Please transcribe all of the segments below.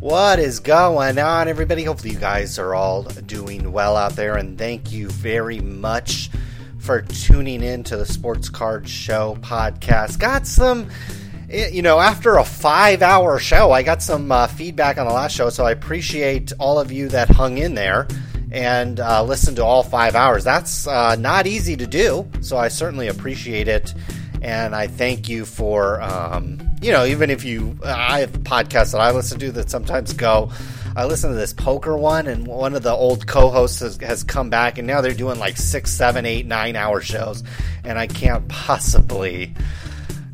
What is going on, everybody? Hopefully, you guys are all doing well out there, and thank you very much for tuning in to the Sports Card Show podcast. Got some, eh, you know, after a five hour show, I got some uh, feedback on the last show, so I appreciate all of you that hung in there and uh, listened to all five hours. That's uh, not easy to do, so I certainly appreciate it, and I thank you for. Um, you know, even if you, I have podcasts that I listen to that sometimes go. I listen to this poker one, and one of the old co-hosts has, has come back, and now they're doing like six, seven, eight, nine hour shows, and I can't possibly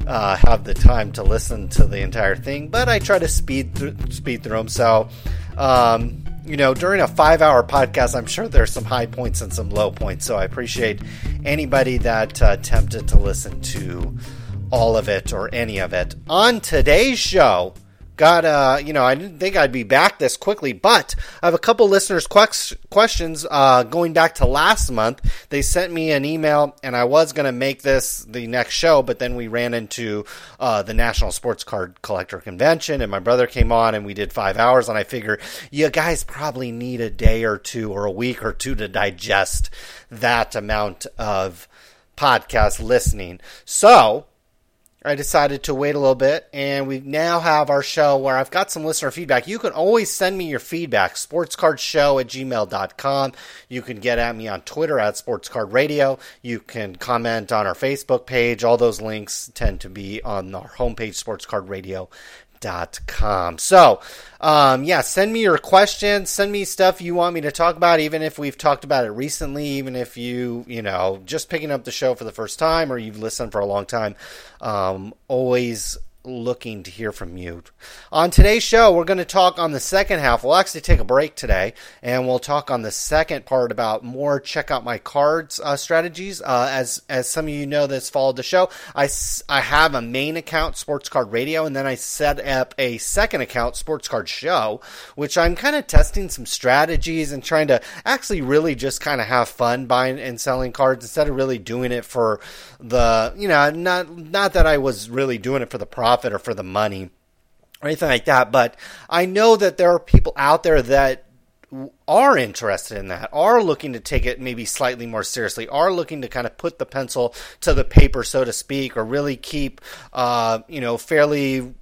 uh, have the time to listen to the entire thing. But I try to speed through, speed through them. So, um, you know, during a five hour podcast, I'm sure there's some high points and some low points. So I appreciate anybody that uh, attempted to listen to all of it or any of it. On today's show, got uh you know i didn't think i'd be back this quickly but i have a couple listeners questions uh going back to last month they sent me an email and i was going to make this the next show but then we ran into uh the national sports card collector convention and my brother came on and we did five hours and i figure you guys probably need a day or two or a week or two to digest that amount of podcast listening so I decided to wait a little bit, and we now have our show where I've got some listener feedback. You can always send me your feedback, sportscardshow at gmail.com. You can get at me on Twitter at sportscardradio. You can comment on our Facebook page. All those links tend to be on our homepage, sportscardradio com. So, um, yeah, send me your questions. Send me stuff you want me to talk about, even if we've talked about it recently, even if you, you know, just picking up the show for the first time or you've listened for a long time. Um, always looking to hear from you. On today's show, we're going to talk on the second half. We'll actually take a break today, and we'll talk on the second part about more check out my cards uh, strategies. Uh, as as some of you know that's followed the show, I, I have a main account, Sports Card Radio, and then I set up a second account, Sports Card Show, which I'm kind of testing some strategies and trying to actually really just kind of have fun buying and selling cards instead of really doing it for the you know not not that I was really doing it for the profit profit or for the money or anything like that. But I know that there are people out there that are interested in that, are looking to take it maybe slightly more seriously, are looking to kind of put the pencil to the paper, so to speak, or really keep, uh, you know, fairly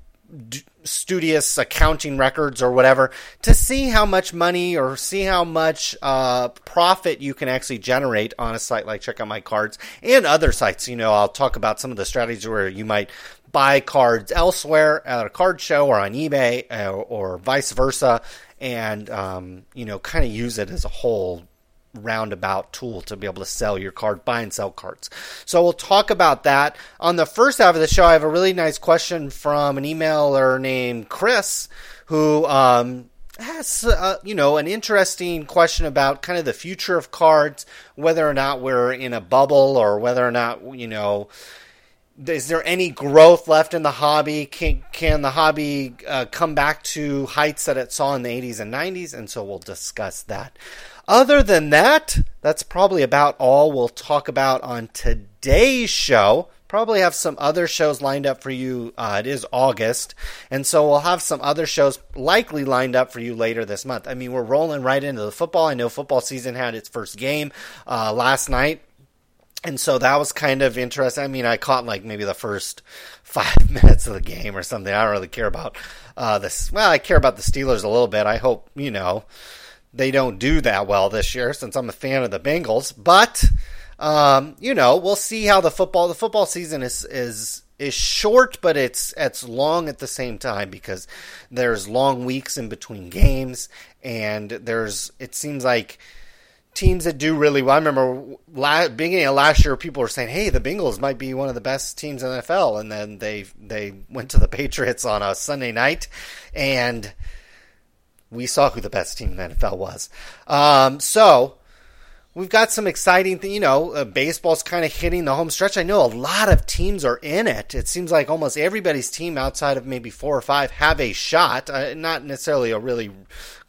d- studious accounting records or whatever to see how much money or see how much uh, profit you can actually generate on a site like Check Out My Cards and other sites. You know, I'll talk about some of the strategies where you might buy cards elsewhere at a card show or on eBay or, uh, or vice versa, and um, you know, kind of use it as a whole roundabout tool to be able to sell your card, buy and sell cards. So we'll talk about that. On the first half of the show, I have a really nice question from an emailer named Chris who um, has uh, you know an interesting question about kind of the future of cards, whether or not we're in a bubble or whether or not you know is there any growth left in the hobby? Can, can the hobby uh, come back to heights that it saw in the 80s and 90s? And so we'll discuss that. Other than that, that's probably about all we'll talk about on today's show. Probably have some other shows lined up for you. Uh, it is August, and so we'll have some other shows likely lined up for you later this month. I mean, we're rolling right into the football. I know football season had its first game uh, last night and so that was kind of interesting. I mean, I caught like maybe the first five minutes of the game or something. I don't really care about uh, this. Well, I care about the Steelers a little bit. I hope you know they don't do that well this year, since I'm a fan of the Bengals. But um, you know, we'll see how the football the football season is is is short, but it's it's long at the same time because there's long weeks in between games, and there's it seems like teams that do really well. I remember la- beginning of last year, people were saying, "Hey, the Bengals might be one of the best teams in the NFL," and then they they went to the Patriots on a Sunday night, and we saw who the best team in the NFL was. Um, so we've got some exciting thing. You know, uh, baseball's kind of hitting the home stretch. I know a lot of teams are in it. It seems like almost everybody's team outside of maybe four or five have a shot. Uh, not necessarily a really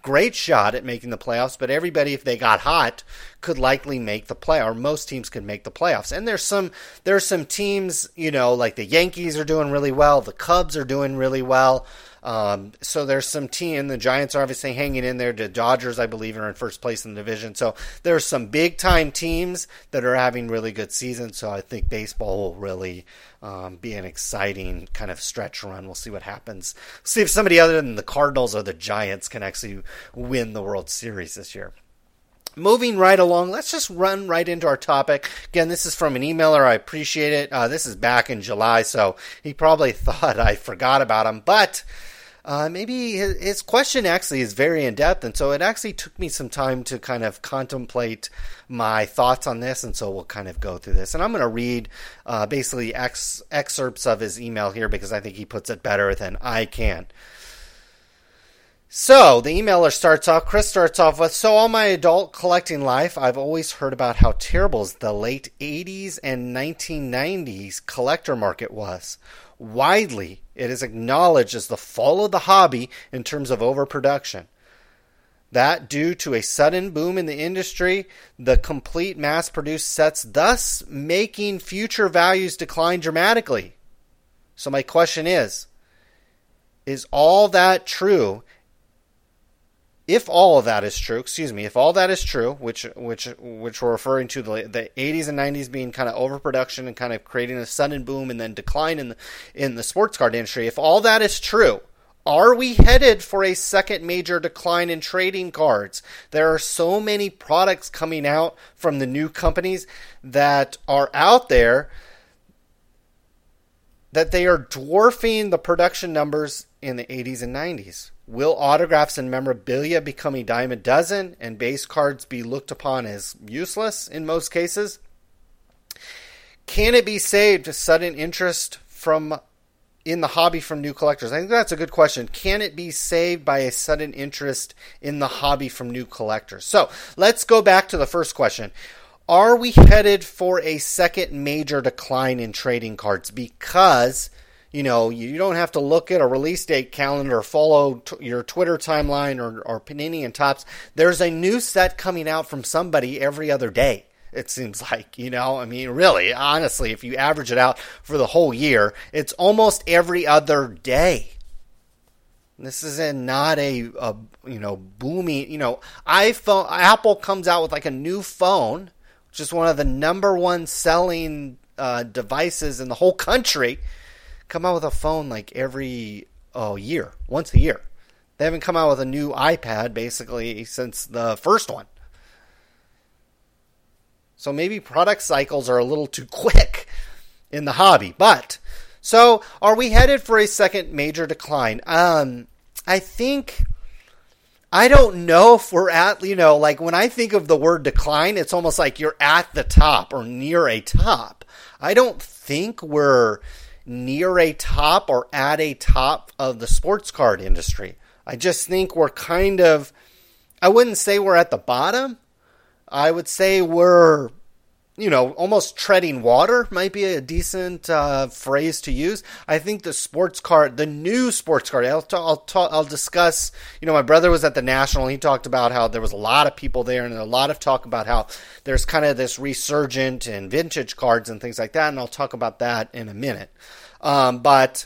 great shot at making the playoffs, but everybody, if they got hot, could likely make the play, or most teams could make the playoffs. And there's some there's some teams, you know, like the Yankees are doing really well, the Cubs are doing really well. Um, so there's some team. The Giants are obviously hanging in there. The Dodgers, I believe, are in first place in the division. So there's some big time teams that are having really good seasons. So I think baseball will really um, be an exciting kind of stretch run. We'll see what happens. See if somebody other than the Cardinals or the Giants can actually win the World Series this year. Moving right along, let's just run right into our topic. Again, this is from an emailer. I appreciate it. Uh, this is back in July, so he probably thought I forgot about him, but uh, maybe his, his, question actually is very in depth, and so it actually took me some time to kind of contemplate my thoughts on this, and so we'll kind of go through this. And I'm going to read uh, basically ex- excerpts of his email here because I think he puts it better than I can. So the emailer starts off, Chris starts off with, so all my adult collecting life, I've always heard about how terrible the late 80s and 1990s collector market was. Widely, it is acknowledged as the fall of the hobby in terms of overproduction. That due to a sudden boom in the industry, the complete mass produced sets, thus making future values decline dramatically. So, my question is Is all that true? If all of that is true, excuse me, if all that is true, which which which we're referring to the the 80s and 90s being kind of overproduction and kind of creating a sudden boom and then decline in the, in the sports card industry, if all that is true, are we headed for a second major decline in trading cards? There are so many products coming out from the new companies that are out there that they are dwarfing the production numbers in the 80s and 90s. Will autographs and memorabilia become a dime a dozen and base cards be looked upon as useless in most cases? Can it be saved to sudden interest from in the hobby from new collectors? I think that's a good question. Can it be saved by a sudden interest in the hobby from new collectors? So let's go back to the first question. Are we headed for a second major decline in trading cards? Because you know, you don't have to look at a release date calendar follow t- your Twitter timeline or, or Panini and Topps. There's a new set coming out from somebody every other day. It seems like, you know, I mean, really, honestly, if you average it out for the whole year, it's almost every other day. This is a, not a, a, you know booming you know iPhone Apple comes out with like a new phone, which is one of the number one selling uh, devices in the whole country come out with a phone like every oh year, once a year. They haven't come out with a new iPad basically since the first one. So maybe product cycles are a little too quick in the hobby. But so are we headed for a second major decline? Um, I think I don't know if we're at, you know, like when I think of the word decline, it's almost like you're at the top or near a top. I don't think we're near a top or at a top of the sports card industry. I just think we're kind of, I wouldn't say we're at the bottom. I would say we're, you know, almost treading water might be a decent uh, phrase to use. I think the sports card, the new sports card, I'll, I'll, I'll discuss, you know, my brother was at the National. He talked about how there was a lot of people there and a lot of talk about how there's kind of this resurgent and vintage cards and things like that. And I'll talk about that in a minute. Um, but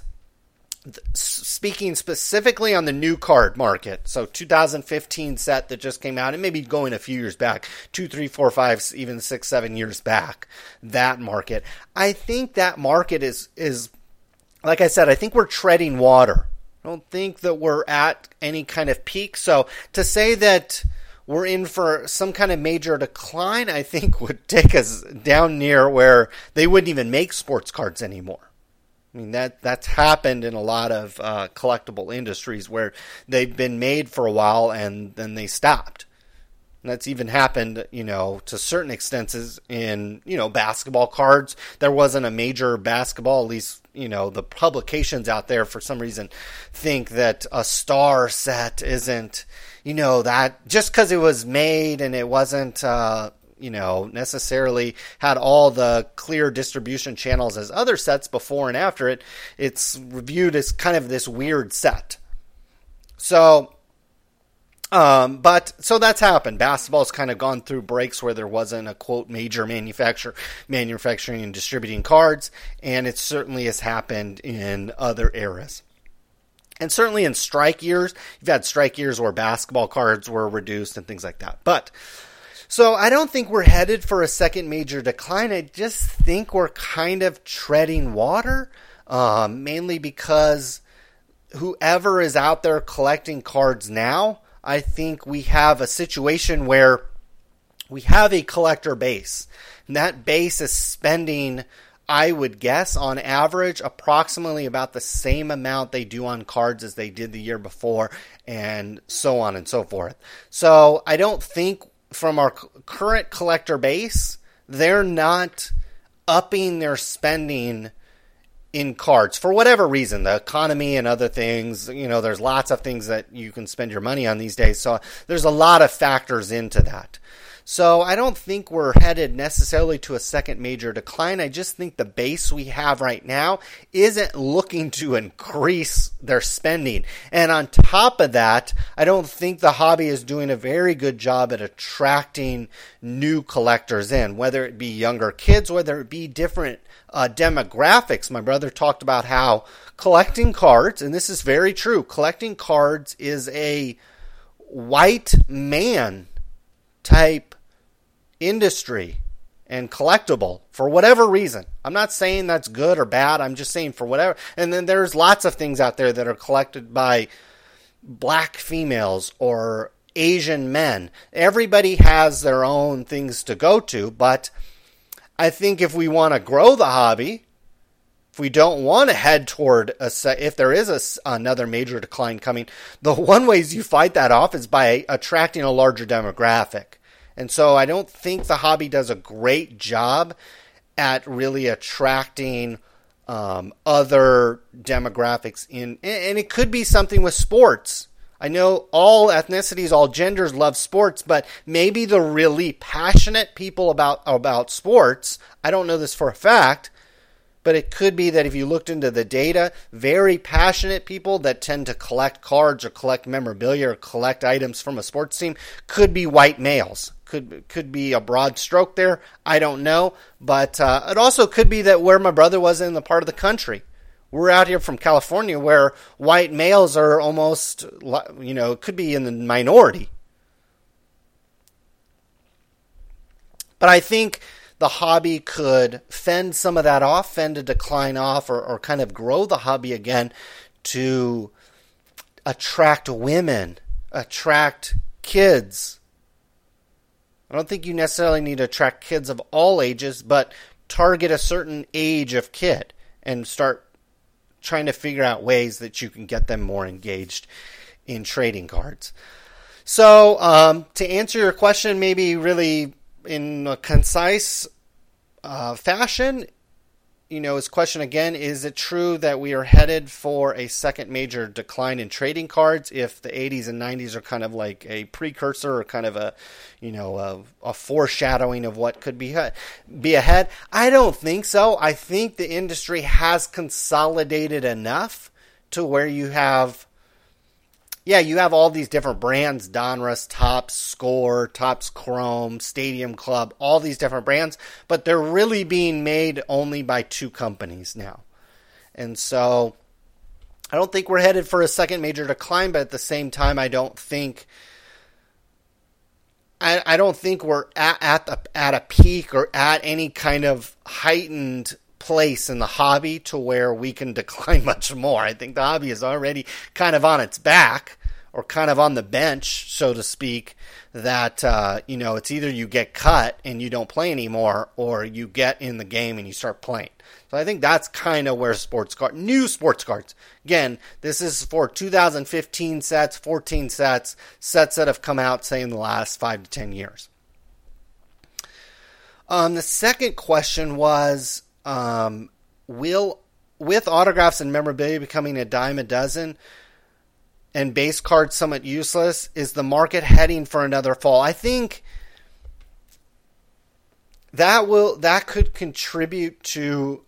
speaking specifically on the new card market, so 2015 set that just came out, and maybe going a few years back, two, three, four, five, even six, seven years back, that market. I think that market is is like I said, I think we're treading water. I don't think that we're at any kind of peak. So to say that we're in for some kind of major decline, I think would take us down near where they wouldn't even make sports cards anymore. I mean that that's happened in a lot of uh, collectible industries where they've been made for a while and then they stopped. And that's even happened, you know, to certain extents in you know basketball cards. There wasn't a major basketball, at least you know the publications out there for some reason think that a star set isn't you know that just because it was made and it wasn't uh, you know, necessarily had all the clear distribution channels as other sets before and after it. It's viewed as kind of this weird set. So Um, but so that's happened. Basketball's kind of gone through breaks where there wasn't a quote major manufacturer manufacturing and distributing cards, and it certainly has happened in other eras. And certainly in strike years, you've had strike years where basketball cards were reduced and things like that. But so I don't think we're headed for a second major decline. I just think we're kind of treading water, um, mainly because whoever is out there collecting cards now I think we have a situation where we have a collector base. And that base is spending, I would guess, on average, approximately about the same amount they do on cards as they did the year before, and so on and so forth. So I don't think from our current collector base, they're not upping their spending in cards for whatever reason, the economy and other things. You know, there's lots of things that you can spend your money on these days. So there's a lot of factors into that. So I don't think we're headed necessarily to a second major decline. I just think the base we have right now isn't looking to increase their spending. And on top of that, I don't think the hobby is doing a very good job at attracting new collectors in, whether it be younger kids, whether it be different uh, demographics. My brother talked about how collecting cards, and this is very true, collecting cards is a white man type industry and collectible for whatever reason. I'm not saying that's good or bad. I'm just saying for whatever. And then there's lots of things out there that are collected by black females or Asian men. Everybody has their own things to go to, but I think if we want to grow the hobby, if we don't want to head toward a if there is a, another major decline coming, the one ways you fight that off is by attracting a larger demographic. And so I don't think the hobby does a great job at really attracting um, other demographics in, and it could be something with sports. I know all ethnicities, all genders love sports, but maybe the really passionate people about about sports, I don't know this for a fact, but it could be that if you looked into the data, very passionate people that tend to collect cards or collect memorabilia or collect items from a sports team could be white males. Could could be a broad stroke there. I don't know, but uh, it also could be that where my brother was in the part of the country we're out here from California where white males are almost, you know, could be in the minority. But I think the hobby could fend some of that off, fend a decline off, or, or kind of grow the hobby again to attract women, attract kids. I don't think you necessarily need to attract kids of all ages, but target a certain age of kid and start trying to figure out ways that you can get them more engaged in trading cards. So, um, to answer your question, maybe really in a concise uh, fashion, you know, his question again is it true that we are headed for a second major decline in trading cards if the 80s and 90s are kind of like a precursor or kind of a, you know, a, a foreshadowing of what could be, be ahead? I don't think so. I think the industry has consolidated enough to where you have yeah, you have all these different brands Donruss, Topps, Score, Topps Chrome, Stadium Club, all these different brands, but they're really being made only by two companies now. And so I don't think we're headed for a second major decline, but at the same time, I don't think. I, I don't think we're at at, the, at a peak or at any kind of heightened place in the hobby to where we can decline much more. I think the hobby is already kind of on its back or kind of on the bench, so to speak, that, uh, you know, it's either you get cut and you don't play anymore or you get in the game and you start playing. So I think that's kind of where sports card, new sports cards. Again, this is for 2015 sets, 14 sets, sets that have come out, say, in the last five to 10 years. Um, the second question was um, will with autographs and memorabilia becoming a dime a dozen and base cards somewhat useless, is the market heading for another fall? I think that will that could contribute to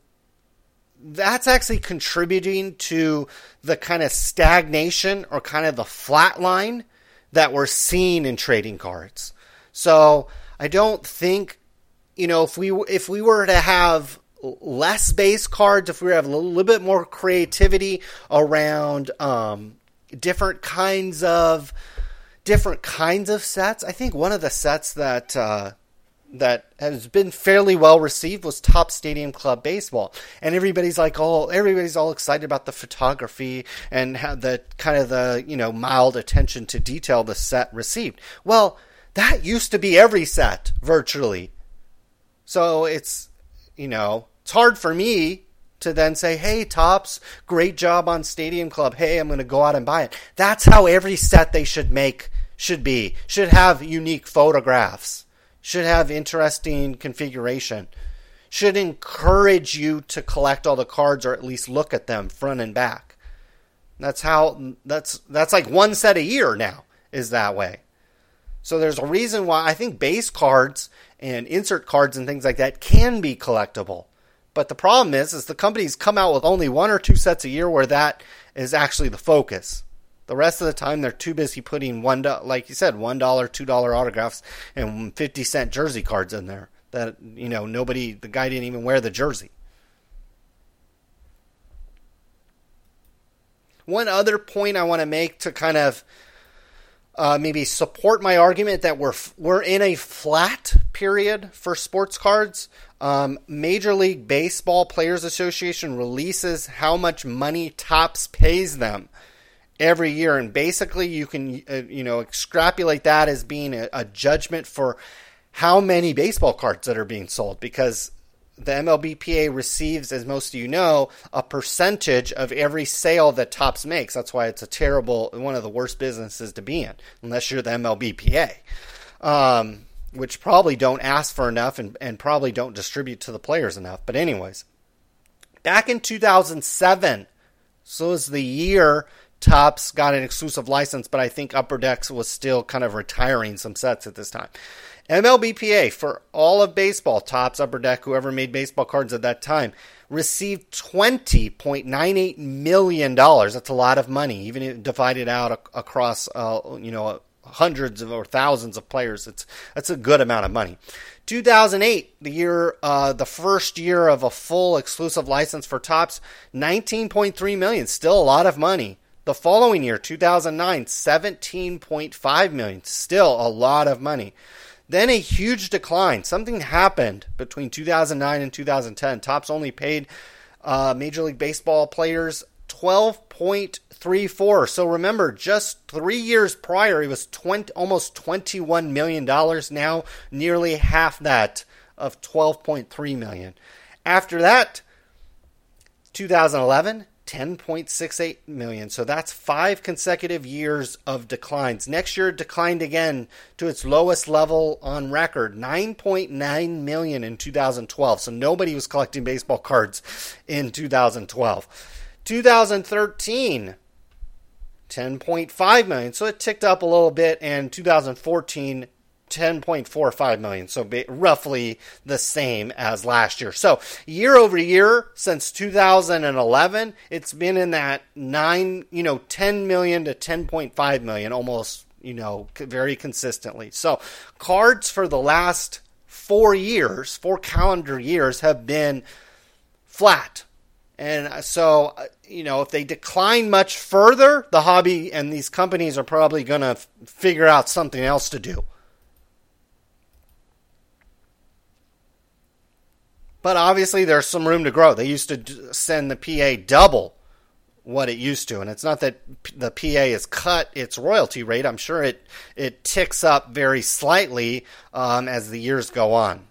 that's actually contributing to the kind of stagnation or kind of the flat line that we're seeing in trading cards. So I don't think, you know, if we if we were to have less base cards, if we have a little bit more creativity around um, different kinds of different kinds of sets, I think one of the sets that uh, that has been fairly well received was Topps Stadium Club Baseball, and everybody's like, oh, everybody's all excited about the photography and how the kind of the you know mild attention to detail the set received. Well, that used to be every set virtually, so it's you know it's hard for me to then say, hey, Topps, great job on Stadium Club. Hey, I'm going to go out and buy it. That's how every set they should make should be. Should have unique photographs should have interesting configuration, should encourage you to collect all the cards or at least look at them front and back. That's how that's that's like one set a year now is that way. So there's a reason why I think base cards and insert cards and things like that can be collectible. But the problem is is the companies come out with only one or two sets a year where that is actually the focus. The rest of the time, they're too busy putting one, like you said, one dollar, two dollar autographs and fifty cent jersey cards in there. That you know, nobody, the guy didn't even wear the jersey. One other point I want to make to kind of uh, maybe support my argument that we're we're in a flat period for sports cards. Um, Major League Baseball Players Association releases how much money Topps pays them every year, and basically you can uh, you know extrapolate that as being a, a judgment for how many baseball cards that are being sold because the MLBPA receives, as most of you know, a percentage of every sale that Topps makes. That's why it's a terrible, one of the worst businesses to be in, unless you're the MLBPA, um, which probably don't ask for enough and, and probably don't distribute to the players enough. But, anyways, back in 2007, so is the year Topps got an exclusive license, but I think Upper Decks was still kind of retiring some sets at this time. MLBPA for all of baseball, Topps, Upper Deck, whoever made baseball cards at that time, received $20.98 million. That's a lot of money, even divided out across, uh, you know, hundreds of or thousands of players. It's that's a good amount of money. 2008, the year, uh, the first year of a full exclusive license for Topps, 19.3 million. Still a lot of money. The following year, 2009, 17.5 million, still a lot of money. Then a huge decline. Something happened between 2009 and 2010. Topps only paid uh, Major League Baseball players 12.34. So remember, just three years prior, it was 20, almost 21 million dollars. Now nearly half that of 12.3 million. After that, 2011, 10.68 million. So that's five consecutive years of declines. Next year declined again to its lowest level on record, 9.9 million in 2012. So nobody was collecting baseball cards in 2012. 2013 10.5 million. So it ticked up a little bit and 2014 10.45 million, so roughly the same as last year. So year over year since 2011, it's been in that nine, you know, 10 million to 10.5 million, almost, you know, very consistently. So cards for the last four years, four calendar years, have been flat. And so, uh, you know, if they decline much further, the hobby and these companies are probably going to f- figure out something else to do. But obviously, there's some room to grow. They used to send the PA double what it used to, and it's not that the PA has cut its royalty rate. I'm sure it it ticks up very slightly um, as the years go on.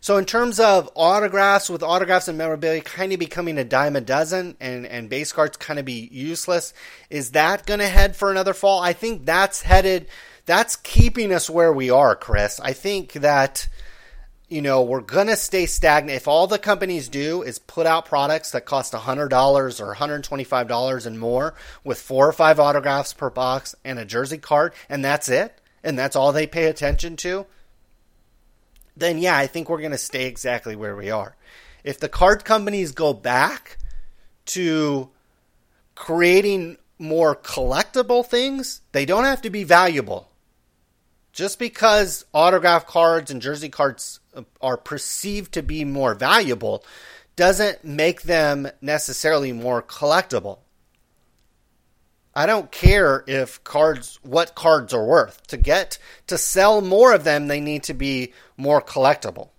So in terms of autographs, with autographs and memorabilia kind of becoming a dime a dozen and, and base cards kind of be useless, is that going to head for another fall? I think that's headed, that's keeping us where we are, Chris. I think that you know, we're going to stay stagnant. If all the companies do is put out products that cost $100 or $125 and more with four or five autographs per box and a jersey card, and that's it, and that's all they pay attention to, then yeah, I think we're going to stay exactly where we are. If the card companies go back to creating more collectible things, they don't have to be valuable. Just because autograph cards and jersey cards are perceived to be more valuable doesn't make them necessarily more collectible. I don't care if cards what cards are worth. To get to sell more of them, they need to be more collectible.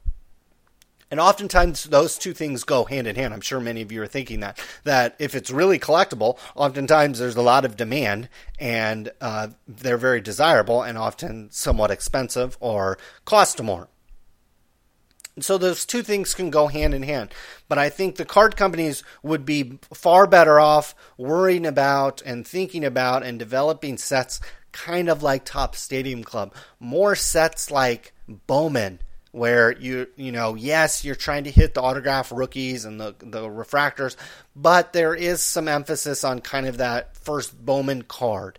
And oftentimes those two things go hand in hand. I'm sure many of you are thinking that that if it's really collectible, oftentimes there's a lot of demand and uh, they're very desirable and often somewhat expensive or cost more. So those two things can go hand in hand. But I think the card companies would be far better off worrying about and thinking about and developing sets kind of like Topps Stadium Club. More sets like Bowman where you you know yes you're trying to hit the autograph rookies and the the refractors but there is some emphasis on kind of that first Bowman card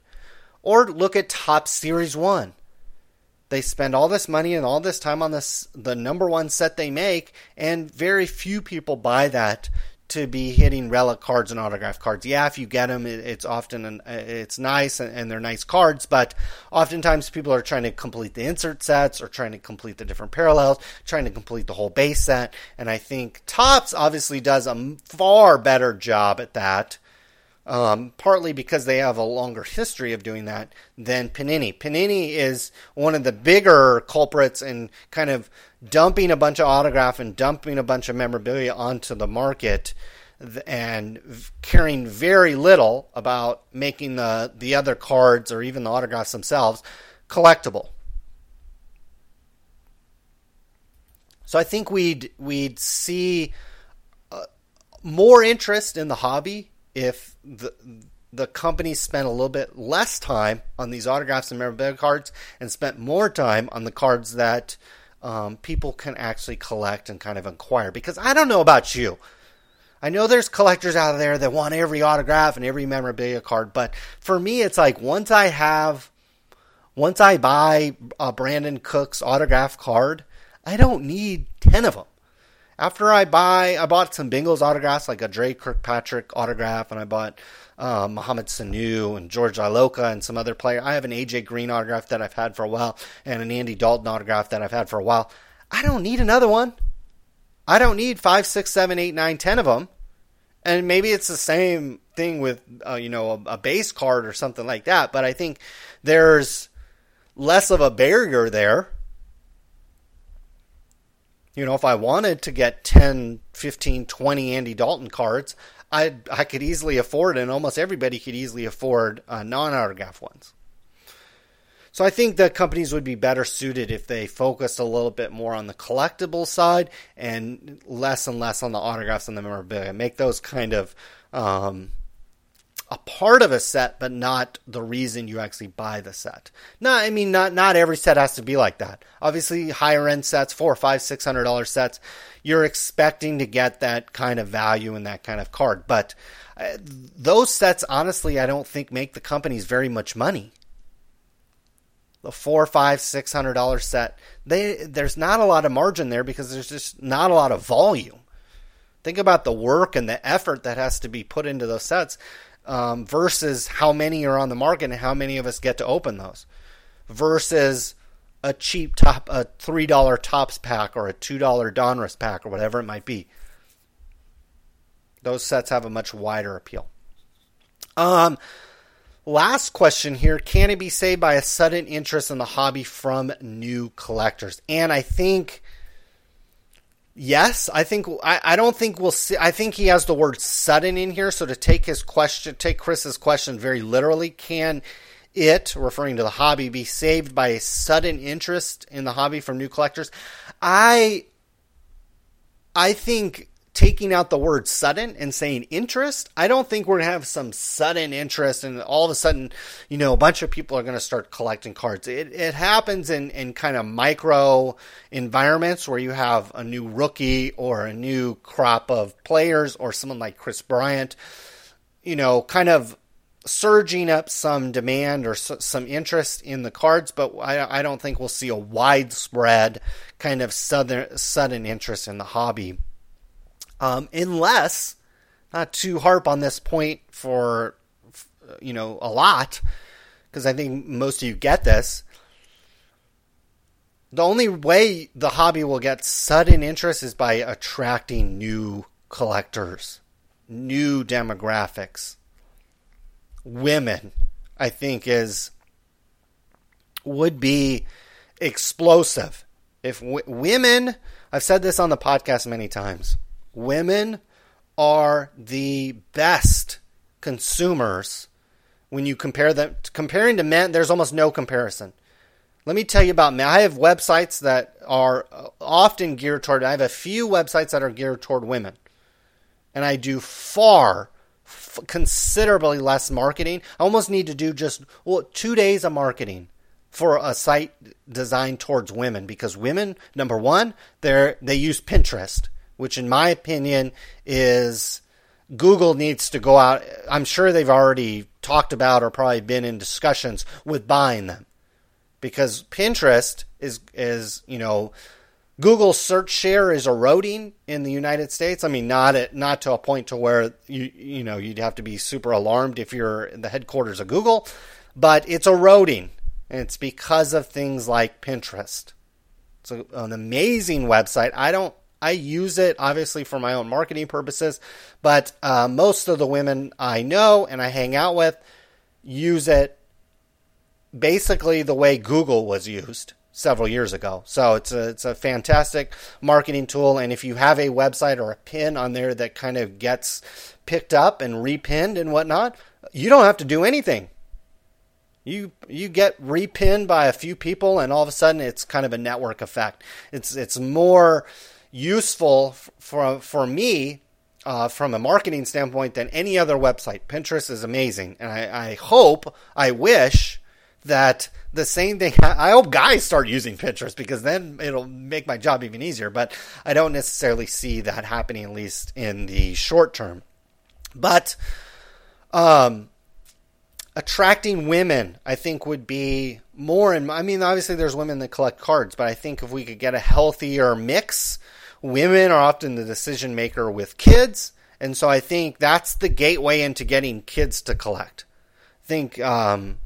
or look at Topps Series 1 they spend all this money and all this time on this the number one set they make, and very few people buy that to be hitting relic cards and autograph cards. Yeah, if you get them, it's often an, it's nice and they're nice cards, but oftentimes people are trying to complete the insert sets or trying to complete the different parallels, trying to complete the whole base set. And I think Topps obviously does a far better job at that um, partly because they have a longer history of doing that than Panini. Panini is one of the bigger culprits in kind of dumping a bunch of autograph and dumping a bunch of memorabilia onto the market and caring very little about making the, the other cards or even the autographs themselves collectible. So I think we'd we'd see uh, more interest in the hobby if the the company spent a little bit less time on these autographs and memorabilia cards and spent more time on the cards that um, people can actually collect and kind of inquire. Because I don't know about you. I know there's collectors out there that want every autograph and every memorabilia card, but for me, it's like once I have, once I buy a Brandin Cooks autograph card, I don't need 10 of them after I buy, I bought some Bengals autographs, like a Dre Kirkpatrick autograph, and I bought Mohamed Sanu and George Iloka and some other player. I have an AJ Green autograph that I've had for a while, and an Andy Dalton autograph that I've had for a while. I don't need another one. I don't need five, six, seven, eight, nine, ten of them. And maybe it's the same thing with uh, you know a, a base card or something like that. But I think there's less of a barrier there you know, if I wanted to get 10, 15, 20 Andy Dalton cards, I I could easily afford, and almost everybody could easily afford uh, non-autograph ones. So I think the companies would be better suited if they focused a little bit more on the collectible side and less and less on the autographs and the memorabilia. Make those kind of um, a part of a set, but not the reason you actually buy the set. Not, I mean, not not every set has to be like that. Obviously, higher end sets, four, five, six hundred dollar sets, you're expecting to get that kind of value in that kind of card. But uh, those sets, honestly, I don't think make the companies very much money. The four, five, six hundred dollar set, they there's not a lot of margin there because there's just not a lot of volume. Think about the work and the effort that has to be put into those sets um, versus how many are on the market and how many of us get to open those versus a cheap top a three dollar Topps pack or a two dollar Donruss pack or whatever it might be. Those sets have a much wider appeal. Um, last question here: Can it be saved by a sudden interest in the hobby from new collectors? And I think Yes, I think I, I don't think we'll see. I think he has the word sudden in here. So to take his question, take Chris's question very literally, can it, referring to the hobby, be saved by a sudden interest in the hobby from new collectors? I I think taking out the word sudden and saying interest, I don't think we're going to have some sudden interest and all of a sudden, you know, a bunch of people are going to start collecting cards. It, it happens in, in kind of micro environments where you have a new rookie or a new crop of players or someone like Kris Bryant, you know, kind of surging up some demand or some interest in the cards, but I, I don't think we'll see a widespread kind of sudden, sudden interest in the hobby um, unless, not to harp on this point for you know, a lot because I think most of you get this. The only way the hobby will get sudden interest is by attracting new collectors, new demographics. Women, I think, is would be explosive if w- women. I've said this on the podcast many times. Women are the best consumers when you compare them comparing to men there's almost no comparison. Let me tell you about men. I have websites that are uh, often geared toward i have a few websites that are geared toward women. And i do far f- considerably less marketing. I almost need to do just well two days of marketing for a site designed towards women because women number one they they use pinterest which in my opinion is Google needs to go out. I'm sure they've already talked about or probably been in discussions with buying them because Pinterest is is you know Google's search share is eroding in the United States. I mean, not at not to a point to where you you know you'd have to be super alarmed if you're in the headquarters of Google, but it's eroding, and it's because of things like Pinterest. It's an amazing website. I don't I use it obviously for my own marketing purposes, but uh, most of the women I know and I hang out with use it basically the way Google was used several years ago. So it's a, it's a fantastic marketing tool. And if you have a website or a pin on there that kind of gets picked up and repinned and whatnot, you don't have to do anything. You you get repinned by a few people, and all of a sudden it's kind of a network effect. It's it's more useful for for me uh, from a marketing standpoint than any other website. Pinterest is amazing, and I, I hope, I wish that the same thing. I hope guys start using Pinterest because then it'll make my job even easier. But I don't necessarily see that happening, at least in the short term. But um, attracting women, I think, would be more. And I mean, obviously, there's women that collect cards, but I think if we could get a healthier mix women are often the decision maker with kids, and so I think that's the gateway into getting kids to collect. I think, um,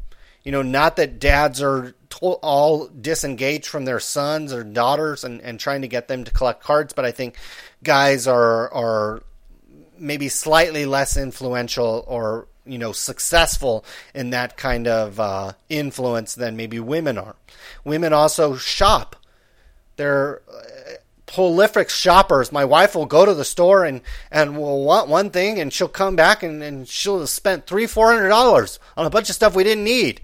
you know, not that dads are to- all disengaged from their sons or daughters and, and trying to get them to collect cards, but I think guys are are maybe slightly less influential or you know successful in that kind of uh, influence than maybe women are. Women also shop. They're prolific shoppers. My wife will go to the store and, and will want one thing and she'll come back and, and she'll have spent three, four hundred dollars on a bunch of stuff we didn't need.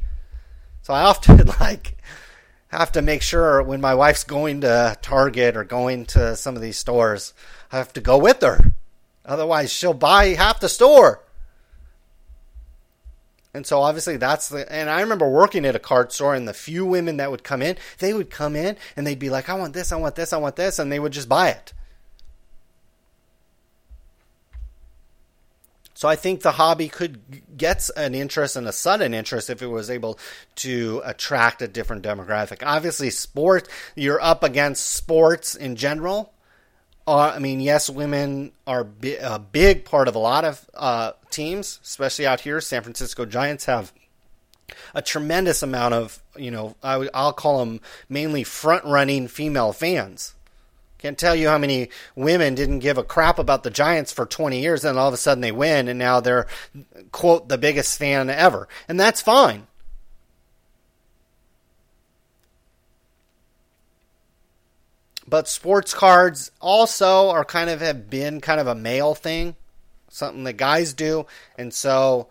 So I often like have to make sure when my wife's going to Target or going to some of these stores, I have to go with her. Otherwise she'll buy half the store. And so obviously that's the and I remember working at a card store and the few women that would come in, they would come in and they'd be like, I want this, I want this, I want this, and they would just buy it. So I think the hobby could get an interest and a sudden interest if it was able to attract a different demographic. Obviously, sport, you're up against sports in general I mean, yes, women are bi- a big part of a lot of uh, teams, especially out here. San Francisco Giants have a tremendous amount of, you know, I, will call them mainly front running female fans. Can't tell you how many women didn't give a crap about the Giants for 20 years, and all of a sudden they win, and now they're, quote, the biggest fan ever. And that's fine. But sports cards also are kind of have been kind of a male thing, something that guys do. And so,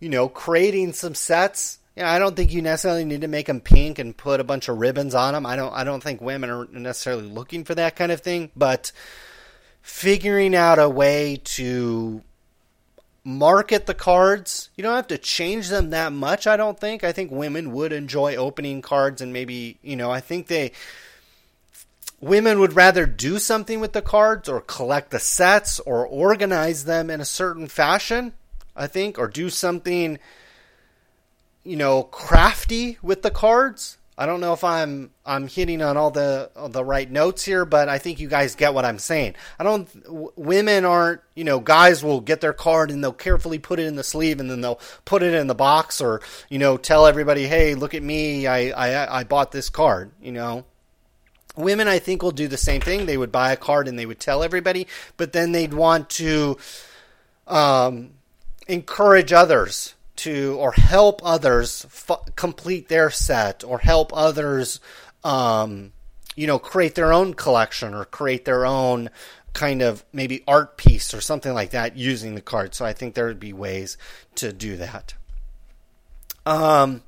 you know, creating some sets, you know, I don't think you necessarily need to make them pink and put a bunch of ribbons on them. I don't I don't think women are necessarily looking for that kind of thing, but figuring out a way to market the cards. You don't have to change them that much, I don't think. I think women would enjoy opening cards and maybe, you know, I think they women would rather do something with the cards or collect the sets or organize them in a certain fashion, I think, or do something, you know, crafty with the cards. I don't know if I'm I'm hitting on all the all the right notes here, but I think you guys get what I'm saying. I don't w- women aren't, you know, guys will get their card and they'll carefully put it in the sleeve and then they'll put it in the box or, you know, tell everybody, "Hey, look at me. I I I bought this card," you know. Women I think will do the same thing. They would buy a card and they would tell everybody, but then they'd want to um encourage others to or help others f- complete their set or help others um, you know create their own collection or create their own kind of maybe art piece or something like that using the card so i think there would be ways to do that um,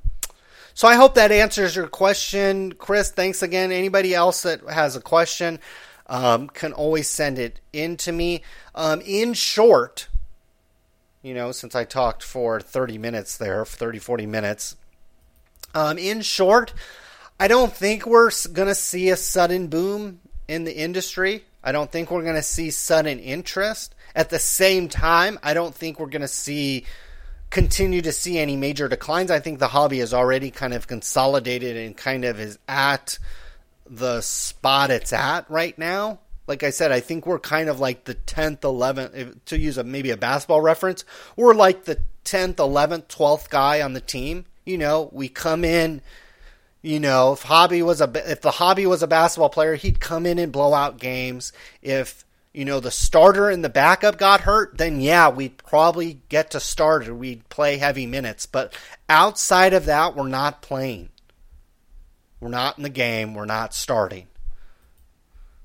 so i hope that answers your question chris thanks again anybody else that has a question um, can always send it in to me um, in short you know, since I talked for 30 minutes there, 30, 40 minutes. Um, in short, I don't think we're going to see a sudden boom in the industry. I don't think we're going to see sudden interest. At the same time, I don't think we're going to see continue to see any major declines. I think the hobby is already kind of consolidated and kind of is at the spot it's at right now like I said, I think we're kind of like the 10th, 11th, to use a, maybe a basketball reference, we're like the 10th, 11th, 12th guy on the team. You know, we come in, you know, if hobby was a, if the hobby was a basketball player, he'd come in and blow out games. If, you know, the starter and the backup got hurt, then yeah, we'd probably get to start or we'd play heavy minutes. But outside of that, we're not playing. We're not in the game. We're not starting.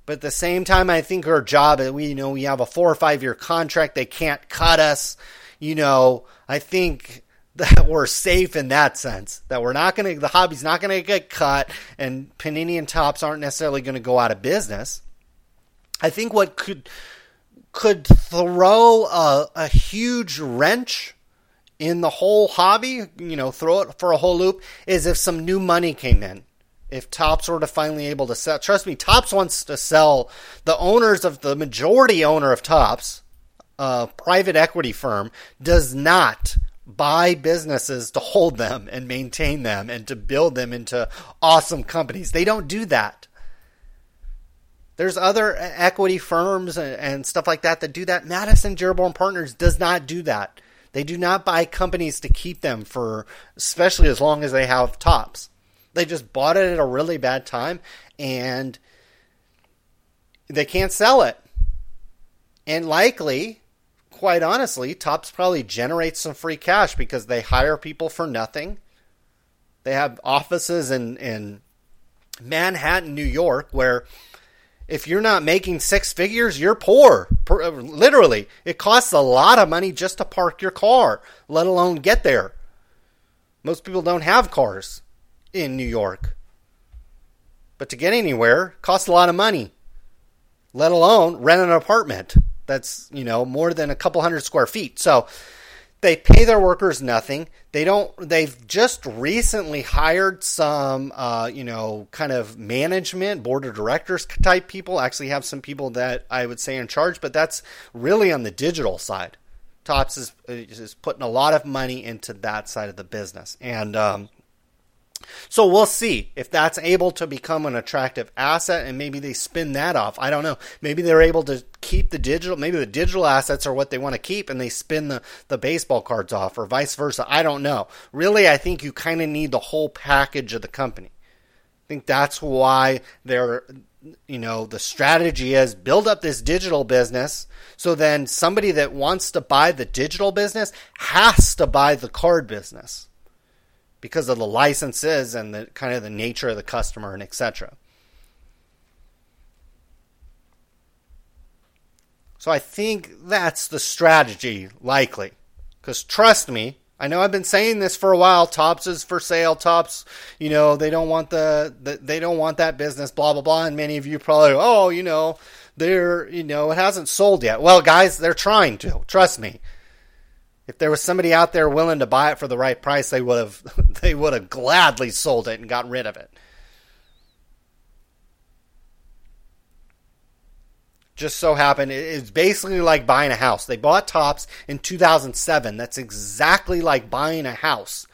But at the same time, I think our job, we you know we have a four or five year contract. They can't cut us. You know, I think that we're safe in that sense. That we're not going to, the hobby's not going to get cut, and Panini and Topps aren't necessarily going to go out of business. I think what could could throw a, a huge wrench in the whole hobby, you know, throw it for a whole loop, is if some new money came in if Topps were to finally able to sell. Trust me, Topps wants to sell. The owners of the majority owner of Topps, a private equity firm, does not buy businesses to hold them and maintain them and to build them into awesome companies. They don't do that. There's other equity firms and, stuff like that that do that. Madison Dearborn Partners does not do that. They do not buy companies to keep them for, especially as long as they have Topps. They just bought it at a really bad time and they can't sell it. And likely, quite honestly, Topps probably generates some free cash because they hire people for nothing. They have offices in, in Manhattan, New York, where if you're not making six figures, you're poor. Uh, literally, it costs a lot of money just to park your car, let alone get there. Most people don't have cars in New York. But to get anywhere costs a lot of money, let alone rent an apartment that's, you know, more than a couple hundred square feet. So they pay their workers nothing. They don't, they've just recently hired some, uh, you know, kind of management, board of directors type people. Actually, have some people that I would say in charge, but that's really on the digital side. Topps is, is putting a lot of money into that side of the business. And, um, so we'll see if that's able to become an attractive asset and maybe they spin that off. I don't know. Maybe they're able to keep the digital, maybe the digital assets are what they want to keep and they spin the, the baseball cards off or vice versa. I don't know. Really, I think you kind of need the whole package of the company. I think that's why they're, you know, the strategy is build up this digital business. So then somebody that wants to buy the digital business has to buy the card business because of the licenses and the kind of the nature of the customer and etc. So I think that's the strategy likely. Because trust me, I know I've been saying this for a while. Topps is for sale. Topps, you know, they don't want the, the they don't want that business. Blah blah blah. And many of you probably, oh, you know, they're you know, it hasn't sold yet. Well, guys, they're trying to. Trust me if there was somebody out there willing to buy it for the right price, they would have they would have gladly sold it and got rid of it. Just so happened it's basically like buying a house. They bought Topps in 2007. That's exactly like buying a house.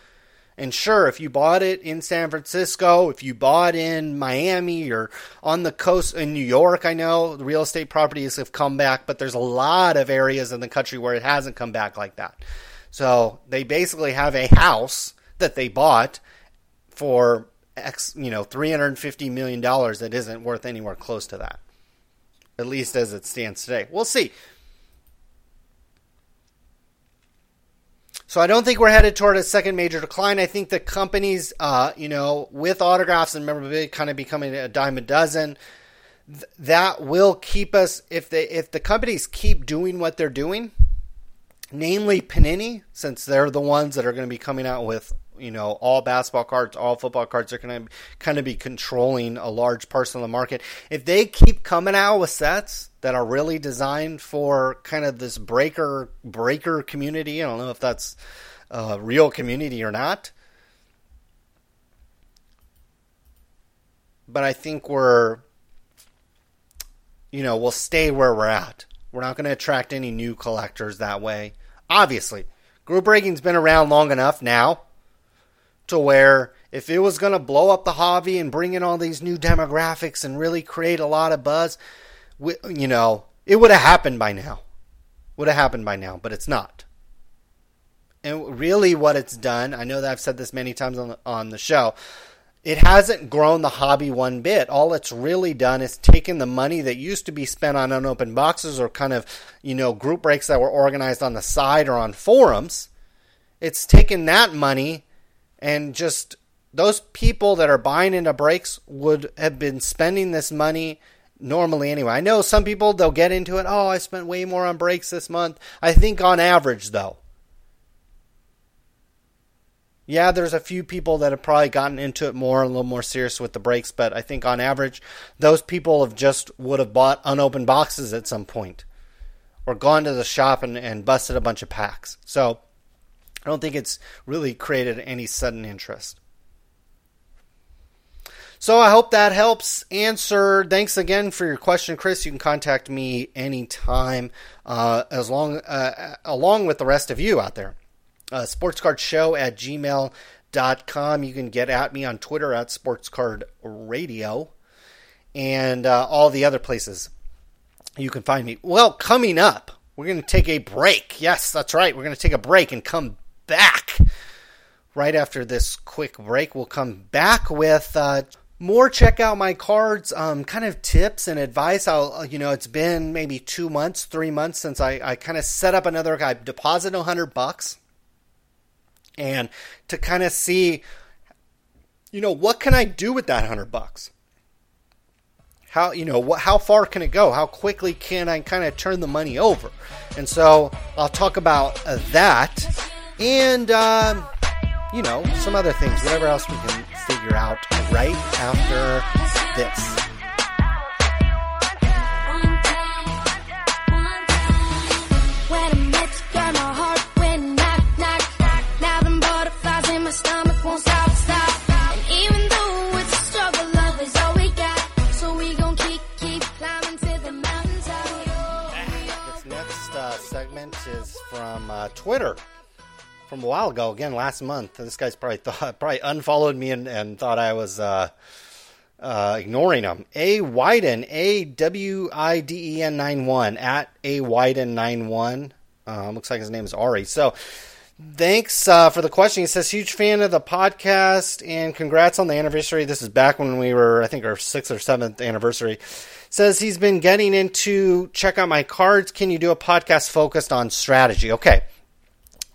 And sure, if you bought it in San Francisco, if you bought in Miami or on the coast in New York, I know the real estate properties have come back, but there's a lot of areas in the country where it hasn't come back like that. So they basically have a house that they bought for X, you know, $350 million that isn't worth anywhere close to that. At least as it stands today. We'll see. So I don't think we're headed toward a second major decline. I think the companies, uh, you know, with autographs and memorabilia kind of becoming a dime a dozen, th- that will keep us if they if the companies keep doing what they're doing, namely Panini, since they're the ones that are going to be coming out with you know all basketball cards, all football cards. They're going to kind of be controlling a large portion of the market. If they keep coming out with sets that are really designed for kind of this breaker breaker community, I don't know if that's a real community or not. But I think we're, you know, we'll stay where we're at. We're not going to attract any new collectors that way. Obviously, group breaking's been around long enough now to where if it was going to blow up the hobby and bring in all these new demographics and really create a lot of buzz, you know, it would have happened by now. Would have happened by now, but it's not. And really, what it's done, I know that I've said this many times on the, on the show, it hasn't grown the hobby one bit. All it's really done is taken the money that used to be spent on unopened boxes or kind of, you know, group breaks that were organized on the side or on forums. It's taken that money and just those people that are buying into breaks would have been spending this money normally anyway. I know some people they'll get into it. Oh, I spent way more on breaks this month. I think on average though. Yeah, there's a few people that have probably gotten into it more, a little more serious with the breaks, but I think on average, those people have just would have bought unopened boxes at some point, or gone to the shop and, and busted a bunch of packs. So I don't think it's really created any sudden interest. So I hope that helps answer. Thanks again for your question, Chris. You can contact me anytime, uh, as long uh, along with the rest of you out there. Uh, sportscardshow at gmail.com. You can get at me on Twitter at sportscardradio and uh, all the other places you can find me. Well, coming up, we're going to take a break. Yes, that's right. We're going to take a break and come back. Right after this quick break, we'll come back with uh, more check out my cards, um, kind of tips and advice. I'll, uh, you know, it's been maybe two months, three months since I, I kind of set up another guy, deposit a hundred bucks, and to kind of see, you know, what can I do with that hundred bucks? How you know? How far can it go? How quickly can I kind of turn the money over? And so I'll talk about uh, that and um, you know some other things, whatever else we can figure out right after this. Uh, segment is from uh, Twitter from a while ago. Again, last month. This guy's probably thought probably unfollowed me and, and thought I was uh, uh, ignoring him. A Widen A W I D E N nine one at A Widen nine one. Um, looks like his name is Ari. So. Thanks uh, for the question. He says, huge fan of the podcast and congrats on the anniversary. This is back when we were, I think, our sixth or seventh anniversary. Says he's been getting into check out my cards. Can you do a podcast focused on strategy? Okay.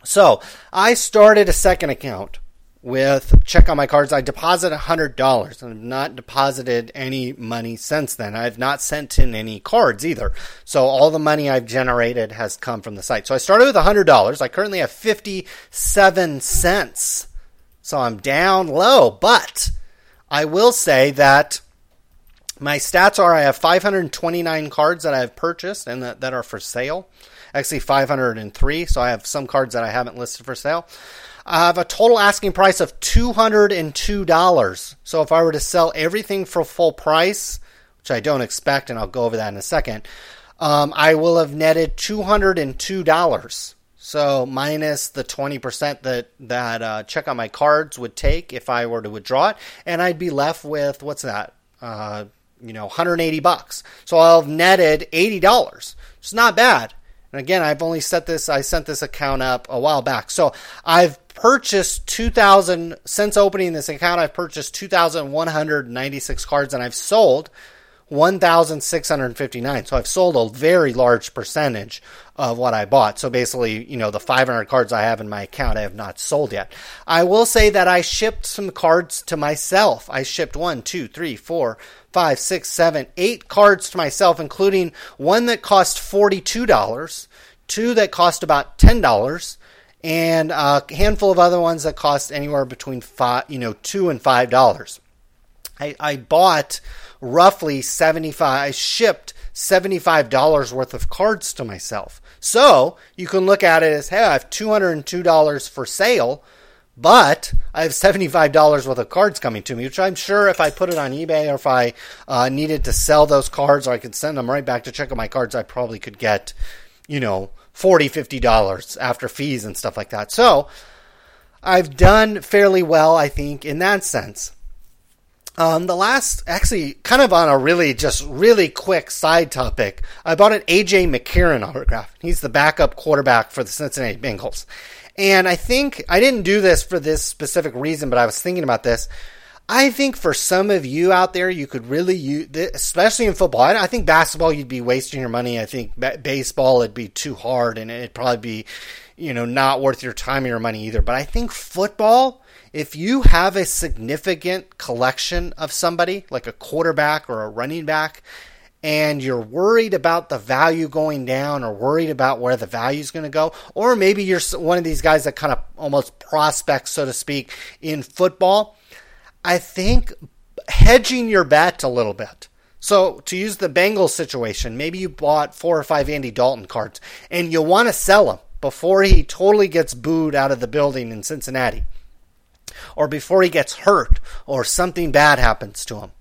So I started a second account with check on my cards. I deposited $100 and have not deposited any money since then. I've not sent in any cards either. So all the money I've generated has come from the site. So I started with $100. I currently have 57 cents. So I'm down low, but I will say that my stats are I have 529 cards that I've purchased and that, that are for sale actually 503. So I have some cards that I haven't listed for sale. I have a total asking price of $202. So if I were to sell everything for full price, which I don't expect, and I'll go over that in a second, um, I will have netted $202. So minus the 20% that that uh, check on my cards would take if I were to withdraw it, and I'd be left with what's that? Uh, you know, 180 bucks. So I'll have netted $80. It's not bad. And again, I've only set this, I sent this account up a while back. So I've purchased 2,000, since opening this account, I've purchased 2,196 cards and I've sold 1,659. So I've sold a very large percentage of what I bought. So basically, you know, the 500 cards I have in my account, I have not sold yet. I will say that I shipped some cards to myself. I shipped one, two, three, four, five, six, seven, eight cards to myself, including one that cost $42, two that cost about $10, and a handful of other ones that cost anywhere between five, you know, two and five dollars. I, I bought roughly 75, I shipped $75 worth of cards to myself. So you can look at it as, hey, I have $202 for sale, but I have $75 worth of cards coming to me, which I'm sure if I put it on eBay or if I uh, needed to sell those cards or I could send them right back to check out my cards, I probably could get, you know, $40, $50 after fees and stuff like that. So I've done fairly well, I think, in that sense. Um, the last, actually, kind of on a really, just really quick side topic, I bought an AJ McCarron autograph. He's the backup quarterback for the Cincinnati Bengals. And I think, I didn't do this for this specific reason, but I was thinking about this. I think for some of you out there, you could really use, especially in football. I think basketball, you'd be wasting your money. I think baseball, it'd be too hard and it'd probably be, you know, not worth your time or your money either. But I think football, if you have a significant collection of somebody, like a quarterback or a running back, and you're worried about the value going down or worried about where the value is going to go, or maybe you're one of these guys that kind of almost prospects, so to speak, in football, I think hedging your bet a little bit. So, to use the Bengals situation, maybe you bought four or five Andy Dalton cards and you want to sell them before he totally gets booed out of the building in Cincinnati or before he gets hurt or something bad happens to him.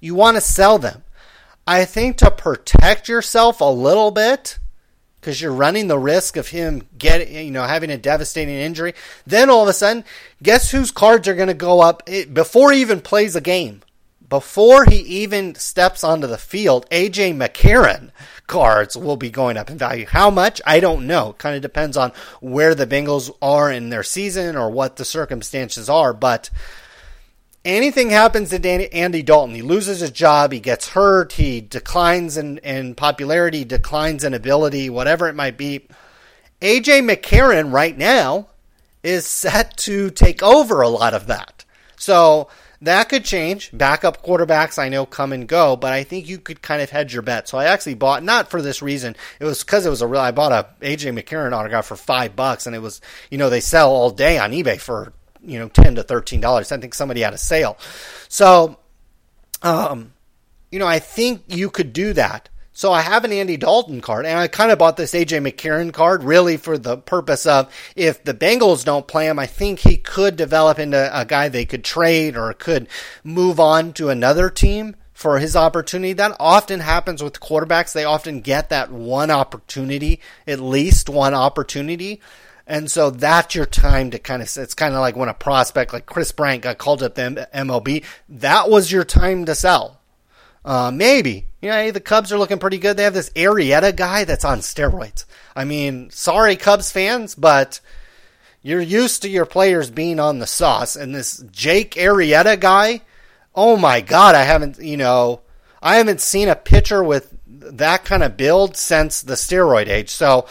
You want to sell them. I think to protect yourself a little bit, because you're running the risk of him getting, you know, having a devastating injury. Then all of a sudden, guess whose cards are going to go up eh, before he even plays a game? before he even steps onto the field, AJ McCarron cards will be going up in value. How much? I don't know. Kind of depends on where the Bengals are in their season or what the circumstances are. But anything happens to Danny, Andy Dalton, he loses his job, he gets hurt, he declines in, in popularity, declines in ability, whatever it might be. AJ McCarron right now is set to take over a lot of that. So that could change. Backup quarterbacks I know come and go, but I think you could kind of hedge your bet. So I actually bought not for this reason. It was because it was a real. I bought a AJ McCarron autograph for five bucks, and it was you know they sell all day on eBay for you know ten to thirteen dollars. I think somebody had a sale, so um, you know I think you could do that. So I have an Andy Dalton card, and I kind of bought this AJ McCarron card really for the purpose of if the Bengals don't play him, I think he could develop into a guy they could trade or could move on to another team for his opportunity. That often happens with quarterbacks. They often get that one opportunity, at least one opportunity. And so that's your time to kind of, it's kind of like when a prospect like Kris Bryant got called up to MLB. That was your time to sell uh, maybe. You know, the Cubs are looking pretty good. They have this Arrieta guy that's on steroids. I mean, sorry, Cubs fans, but you're used to your players being on the sauce. And this Jake Arrieta guy, oh my God, I haven't, you know, I haven't seen a pitcher with that kind of build since the steroid age. So,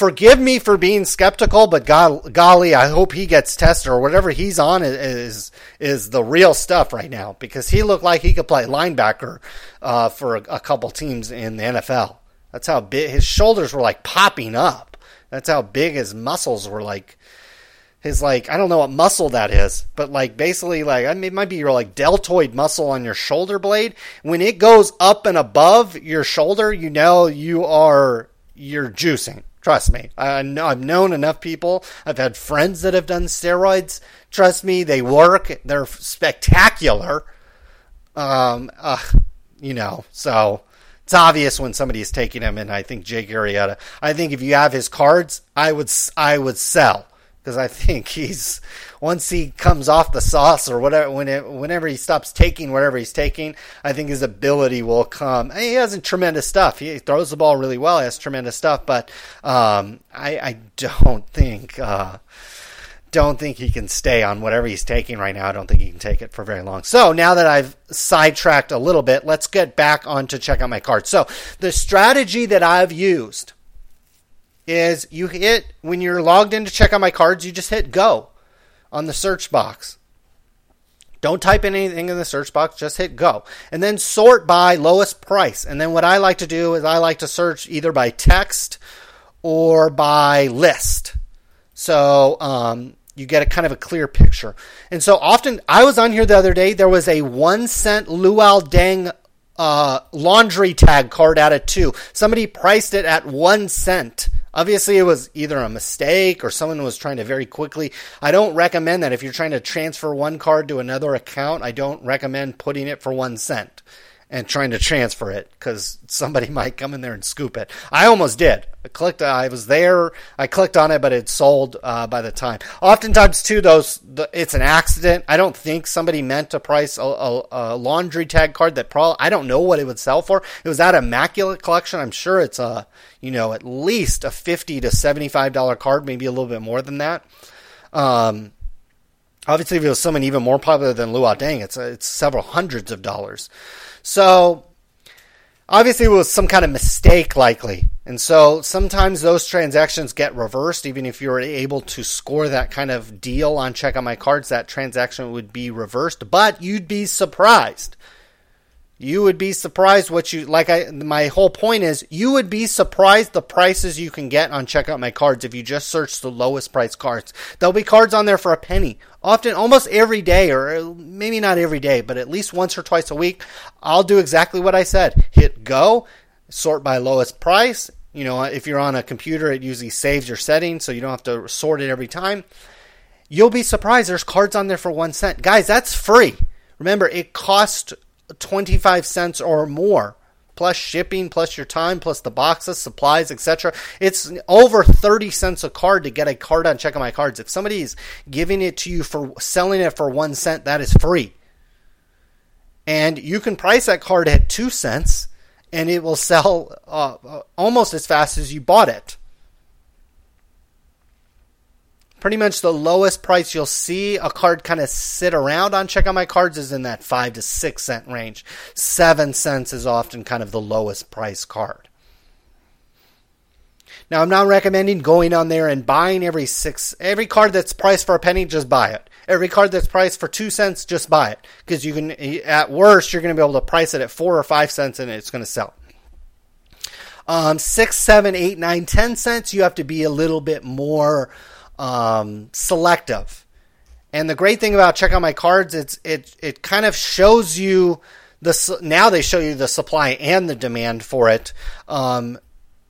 forgive me for being skeptical, but golly, I hope he gets tested or whatever he's on is is the real stuff right now because he looked like he could play linebacker uh, for a, a, couple teams in the NFL. That's how big his shoulders were like popping up. That's how big his muscles were like. His like I don't know what muscle that is, but like basically like I mean, it might be your like deltoid muscle on your shoulder blade. When it goes up and above your shoulder, you know you are you're juicing Trust me. I know, I've known enough people. I've had friends that have done steroids. Trust me, they work. They're spectacular. Um, uh, you know, so it's obvious when somebody is taking him, and I think Jake Arrieta. I think if you have his cards, I would I would sell because I think he's once he comes off the sauce or whatever when it, whenever he stops taking whatever he's taking, I think his ability will come. He has tremendous stuff. He throws the ball really well. He has tremendous stuff, but um, I, I don't think. Uh, don't think he can stay on whatever he's taking right now. I don't think he can take it for very long. So now that I've sidetracked a little bit, let's get back on to check out my cards. So the strategy that I've used is you hit when you're logged in to check out my cards, you just hit go on the search box. Don't type in anything in the search box, just hit go. And then sort by lowest price. And then what I like to do is I like to search either by text or by list. So um, you get a kind of a clear picture. And so often, I was on here the other day, there was a one cent Luol Deng uh, laundry tag card out of two. Somebody priced it at one cent. Obviously, it was either a mistake or someone was trying to very quickly. I don't recommend that if you're trying to transfer one card to another account. I don't recommend putting it for one cent and trying to transfer it because somebody might come in there and scoop it. I almost did. I clicked. I was there. I clicked on it, but it sold uh, by the time. Oftentimes, too, those the, it's an accident. I don't think somebody meant to price a, a, a, laundry tag card that probably I don't know what it would sell for. It was that immaculate collection. I'm sure it's a you know at least a fifty to seventy five dollar card, maybe a little bit more than that. Um, obviously, if it was someone even more popular than Luol Deng, it's it's several hundreds of dollars. So obviously it was some kind of mistake likely. And so sometimes those transactions get reversed. Even if you were able to score that kind of deal on check out my cards, that transaction would be reversed. But you'd be surprised you would be surprised what you like I my whole point is you would be surprised the prices you can get on check out my cards if you just search the lowest price cards. There'll be cards on there for a penny. Often almost every day or maybe not every day, but at least once or twice a week, I'll do exactly what I said. Hit go, sort by lowest price. You know, if you're on a computer, it usually saves your settings so you don't have to sort it every time. You'll be surprised there's cards on there for 1 cent. Guys, that's free. Remember, it costs 25 cents or more plus shipping, plus your time, plus the boxes, supplies, etc. It's over 30 cents a card to get a card on Check My Cards. If somebody is giving it to you for selling it for one cent, that is free. And you can price that card at two cents and it will sell uh, uh almost as fast as you bought it pretty much the lowest price you'll see a card kind of sit around on check out my cards is in that five to six cent range. Seven cents is often kind of the lowest price card. Now i'm not recommending going on there and buying every six every card that's priced for a penny just buy it. Every card that's priced for two cents just buy it. Because you can at worst you're going to be able to price it at four or five cents and it's going to sell. Um, six seven eight nine ten cents you have to be a little bit more um, selective. And the great thing about check out my cards, it's it it kind of shows you the now they show you the supply and the demand for it. Um,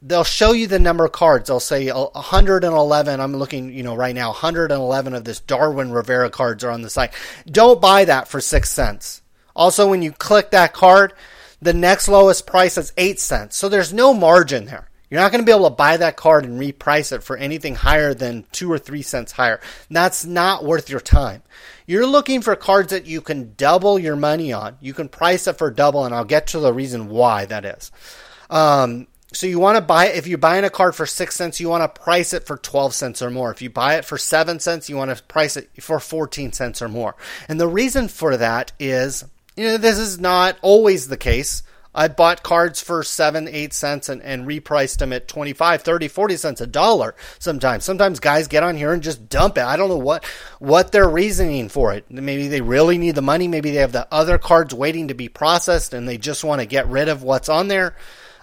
they'll show you the number of cards. They'll say 111. I'm looking, you know, right now 111 of this Darwin Rivera cards are on the site. Don't buy that for six cents. Also, when you click that card, the next lowest price is eight cents. So there's no margin there. You're not going to be able to buy that card and reprice it for anything higher than two or three cents higher. That's not worth your time. You're looking for cards that you can double your money on. You can price it for double, and I'll get to the reason why that is. Um, so you want to buy if you're buying a card for six cents, you want to price it for twelve cents or more. If you buy it for seven cents, you want to price it for fourteen cents or more. And the reason for that is, you know, this is not always the case. I bought cards for seven, eight cents and, and repriced them at 25, 30, 40 cents a dollar sometimes. Sometimes guys get on here and just dump it. I don't know what, what their reasoning for it. Maybe they really need the money. Maybe they have the other cards waiting to be processed and they just want to get rid of what's on there.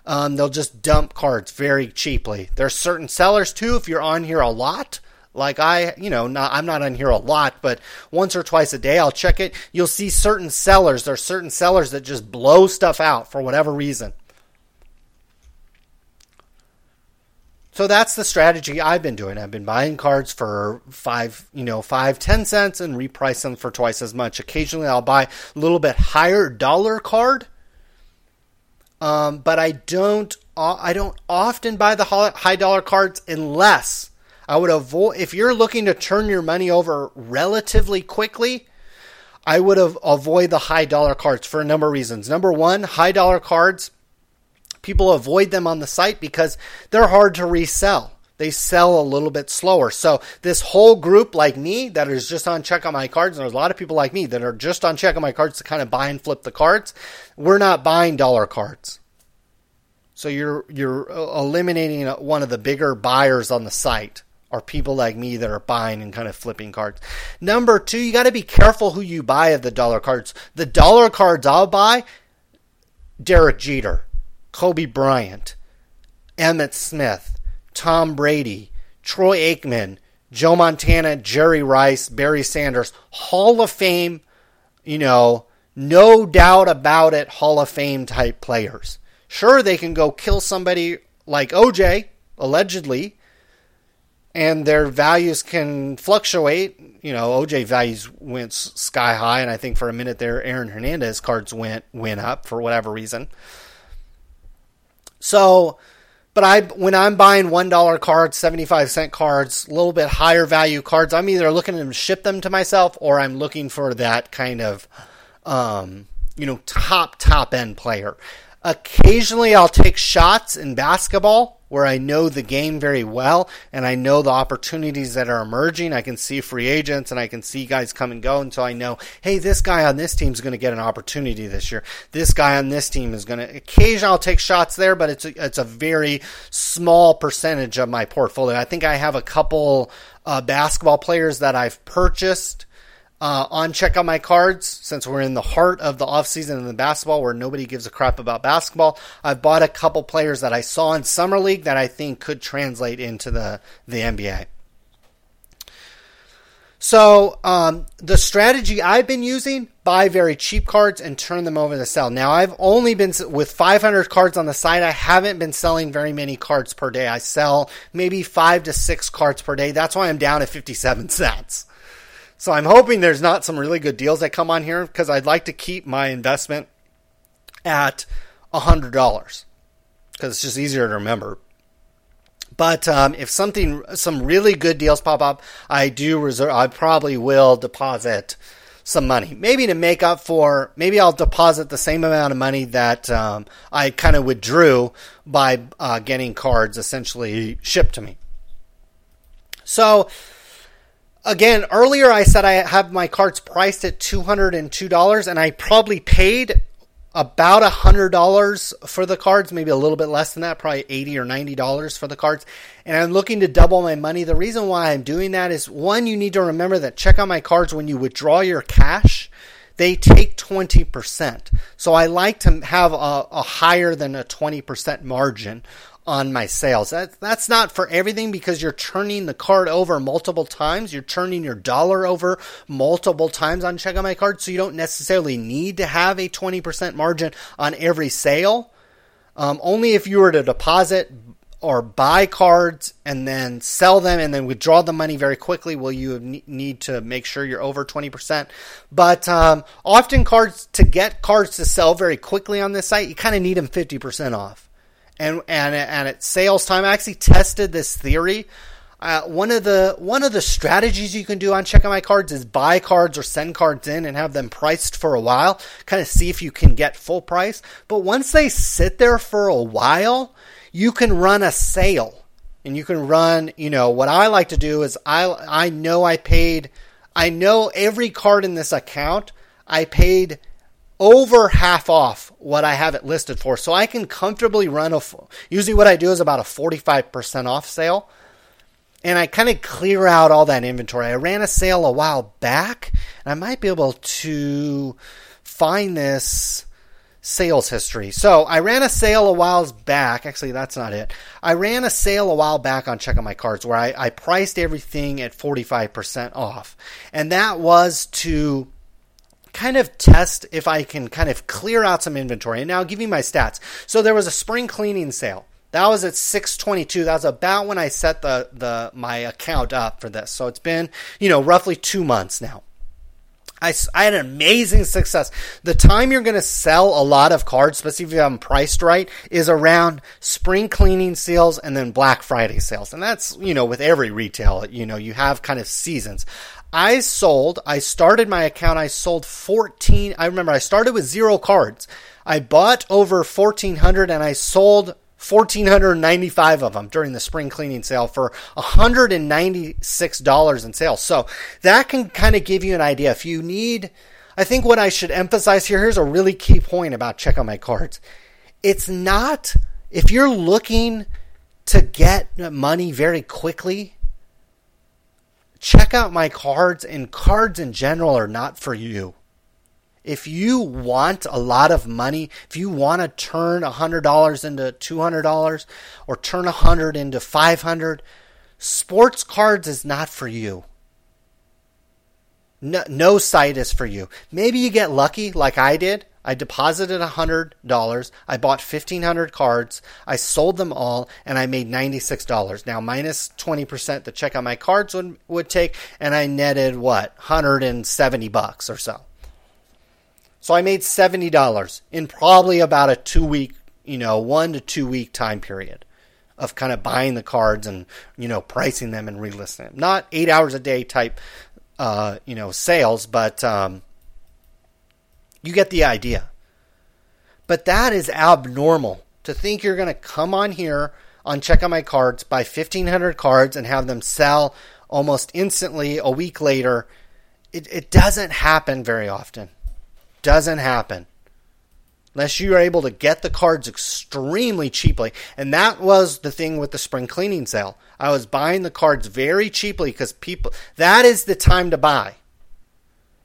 Um, they'll just dump cards very cheaply. There's certain sellers too, if you're on here a lot, like I, you know, not, I'm not on here a lot, but once or twice a day I'll check it. You'll see certain sellers. There's certain sellers that just blow stuff out for whatever reason. So that's the strategy I've been doing. I've been buying cards for five, you know, five, ten cents and reprice them for twice as much. Occasionally I'll buy a little bit higher dollar card Um, but I don't I don't often buy the high dollar cards unless I would avoid if you're looking to turn your money over relatively quickly. I would have avoid the high dollar cards for a number of reasons. Number one, high dollar cards, people avoid them on the site because they're hard to resell. They sell a little bit slower. So this whole group like me that is just on check on my cards, and there's a lot of people like me that are just on check on my cards to kind of buy and flip the cards. We're not buying dollar cards. So you're you're uh, eliminating one of the bigger buyers on the site are people like me that are buying and kind of flipping cards. Number two, you got to be careful who you buy of the dollar cards. The dollar cards I'll buy, Derek Jeter, Kobe Bryant, Emmitt Smith, Tom Brady, Troy Aikman, Joe Montana, Jerry Rice, Barry Sanders, Hall of Fame, you know, no doubt about it, Hall of Fame type players. Sure, they can go kill somebody like OJ, allegedly, and their values can fluctuate. You know, OJ values went sky high, and I think for a minute there, Aaron Hernandez cards went went up for whatever reason. So, but I when I'm buying one dollar cards, seventy five cent cards, a little bit higher value cards, I'm either looking to ship them to myself or I'm looking for that kind of, um, you know, top top end player. Occasionally, I'll take shots in basketball where I know the game very well and I know the opportunities that are emerging. I can see free agents and I can see guys come and go until I know, hey, this guy on this team is going to get an opportunity this year. This guy on this team is going to. Occasionally, I'll take shots there, but it's a, it's a very small percentage of my portfolio. I think I have a couple uh, basketball players that I've purchased uh, on check out my cards since we're in the heart of the offseason in the basketball where nobody gives a crap about basketball i've bought a couple players that i saw in summer league that i think could translate into the, the nba so um, the strategy i've been using buy very cheap cards and turn them over to sell. Now i've only been with 500 cards on the site i haven't been selling very many cards per day. I sell maybe five to six cards per day. That's why i'm down at 57 cents so I'm hoping there's not some really good deals that come on here because I'd like to keep my investment at $100 because it's just easier to remember. But um, if something, some really good deals pop up, I do reserve. I probably will deposit some money, maybe to make up for. Maybe I'll deposit the same amount of money that um, I kind of withdrew by uh, getting cards essentially shipped to me. So again, earlier I said I have my cards priced at $202 and I probably paid about $100 for the cards, maybe a little bit less than that, probably 80 or $90 for the cards. And I'm looking to double my money. The reason why I'm doing that is one, you need to remember that check on my cards when you withdraw your cash they take 20%. So I like to have a, a, higher than a 20% margin on my sales. That, that's not for everything because you're turning the card over multiple times. You're turning your dollar over multiple times on check out my card. So you don't necessarily need to have a 20% margin on every sale. Um, only if you were to deposit or buy cards and then sell them and then withdraw the money very quickly will you need to make sure you're over 20% but um, often cards to get cards to sell very quickly on this site you kind of need them 50% off and and and at sales time, I actually tested this theory. Uh, one of the one of the strategies you can do on checking my cards is buy cards or send cards in and have them priced for a while, kind of see if you can get full price. But once they sit there for a while, you can run a sale, and you can run. You know what I like to do is I I know I paid. I know every card in this account I paid over half off what I have it listed for. So I can comfortably run a, usually what I do is about a 45% off sale. And I kind of clear out all that inventory. I ran a sale a while back, and I might be able to find this sales history. So I ran a sale a while back. Actually, that's not it. I ran a sale a while back on Check checking my cards where I, I priced everything at 45% off. And that was to kind of test if I can kind of clear out some inventory. And now I'll give you my stats. So there was a spring cleaning sale. That was at 622. That was about when I set the, the my account up for this. So it's been, you know, roughly two months now. I, I had an amazing success. The time you're going to sell a lot of cards, especially if them priced right, is around spring cleaning sales and then Black Friday sales. And that's, you know, with every retail, you know, you have kind of seasons. I sold, I started my account, I sold 14. I remember I started with zero cards. I bought over 1400 and I sold 1495 of them during the spring cleaning sale for $196 in sales. So that can kind of give you an idea. If you need, I think what I should emphasize here, here's a really key point about check on my cards. It's not, if you're looking to get money very quickly, check out my cards, and cards in general are not for you. If you want a lot of money, if you want to turn $100 into $200 or turn 100 into 500, sports cards is not for you. No, no site is for you. Maybe you get lucky like I did. I deposited $100. I bought 1,500 cards. I sold them all and I made $96. Now, minus 20% the check on my cards would, would take, and I netted what? 170 bucks or so. So I made $70 in probably about a two week, you know, one to two week time period of kind of buying the cards and, you know, pricing them and relisting them. Not eight hours a day type, uh, you know, sales, but um, you get the idea. But that is abnormal to think you're going to come on here on Check On My Cards, buy 1,500 cards, and have them sell almost instantly a week later. It, it doesn't happen very often. Doesn't happen. Unless you are able to get the cards extremely cheaply. And that was the thing with the spring cleaning sale. I was buying the cards very cheaply because people, that is the time to buy.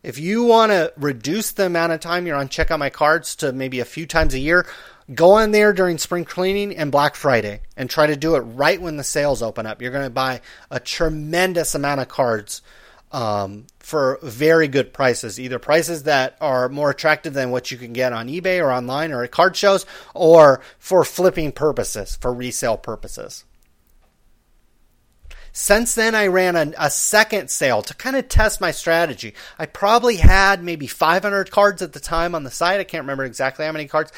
If you want to reduce the amount of time you're on check out my cards to maybe a few times a year, go on there during spring cleaning and Black Friday and try to do it right when the sales open up. You're going to buy a tremendous amount of cards um, for very good prices, either prices that are more attractive than what you can get on eBay or online or at card shows, or for flipping purposes, for resale purposes. Since then, I ran a, a, second sale to kind of test my strategy. I probably had maybe 500 cards at the time on the site. I can't remember exactly how many cards.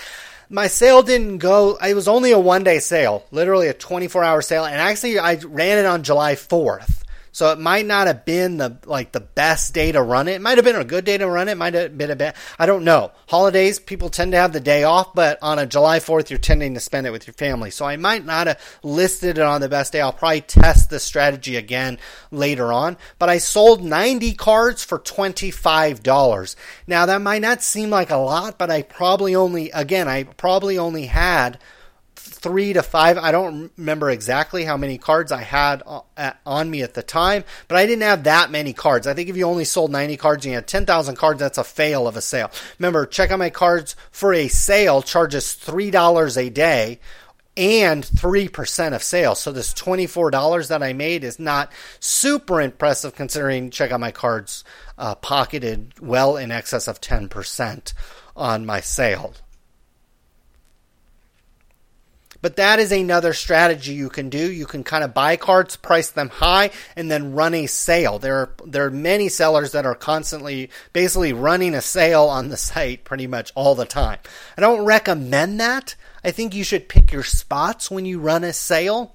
My sale didn't go, it was only a one day sale, literally a 24 hour sale. And actually, I ran it on July 4th. So it might not have been the like the best day to run it. It might have been a good day to run it. it might have been a bad. I don't know. Holidays, people tend to have the day off, but on a July 4th, you're tending to spend it with your family. So I might not have listed it on the best day. I'll probably test the strategy again later on. But I sold 90 cards for $25. Now that might not seem like a lot, but I probably only, again, I probably only had three to five. I don't remember exactly how many cards I had on me at the time, but I didn't have that many cards. I think if you only sold 90 cards and you had 10,000 cards, that's a fail of a sale. Remember, check out my cards for a sale charges $3 a day and 3% of sales. So this $24 that I made is not super impressive considering check out my cards uh, pocketed well in excess of 10% on my sale. But that is another strategy you can do. You can kind of buy cards, price them high, and then run a sale. There are there are many sellers that are constantly basically running a sale on the site pretty much all the time. I don't recommend that. I think you should pick your spots when you run a sale.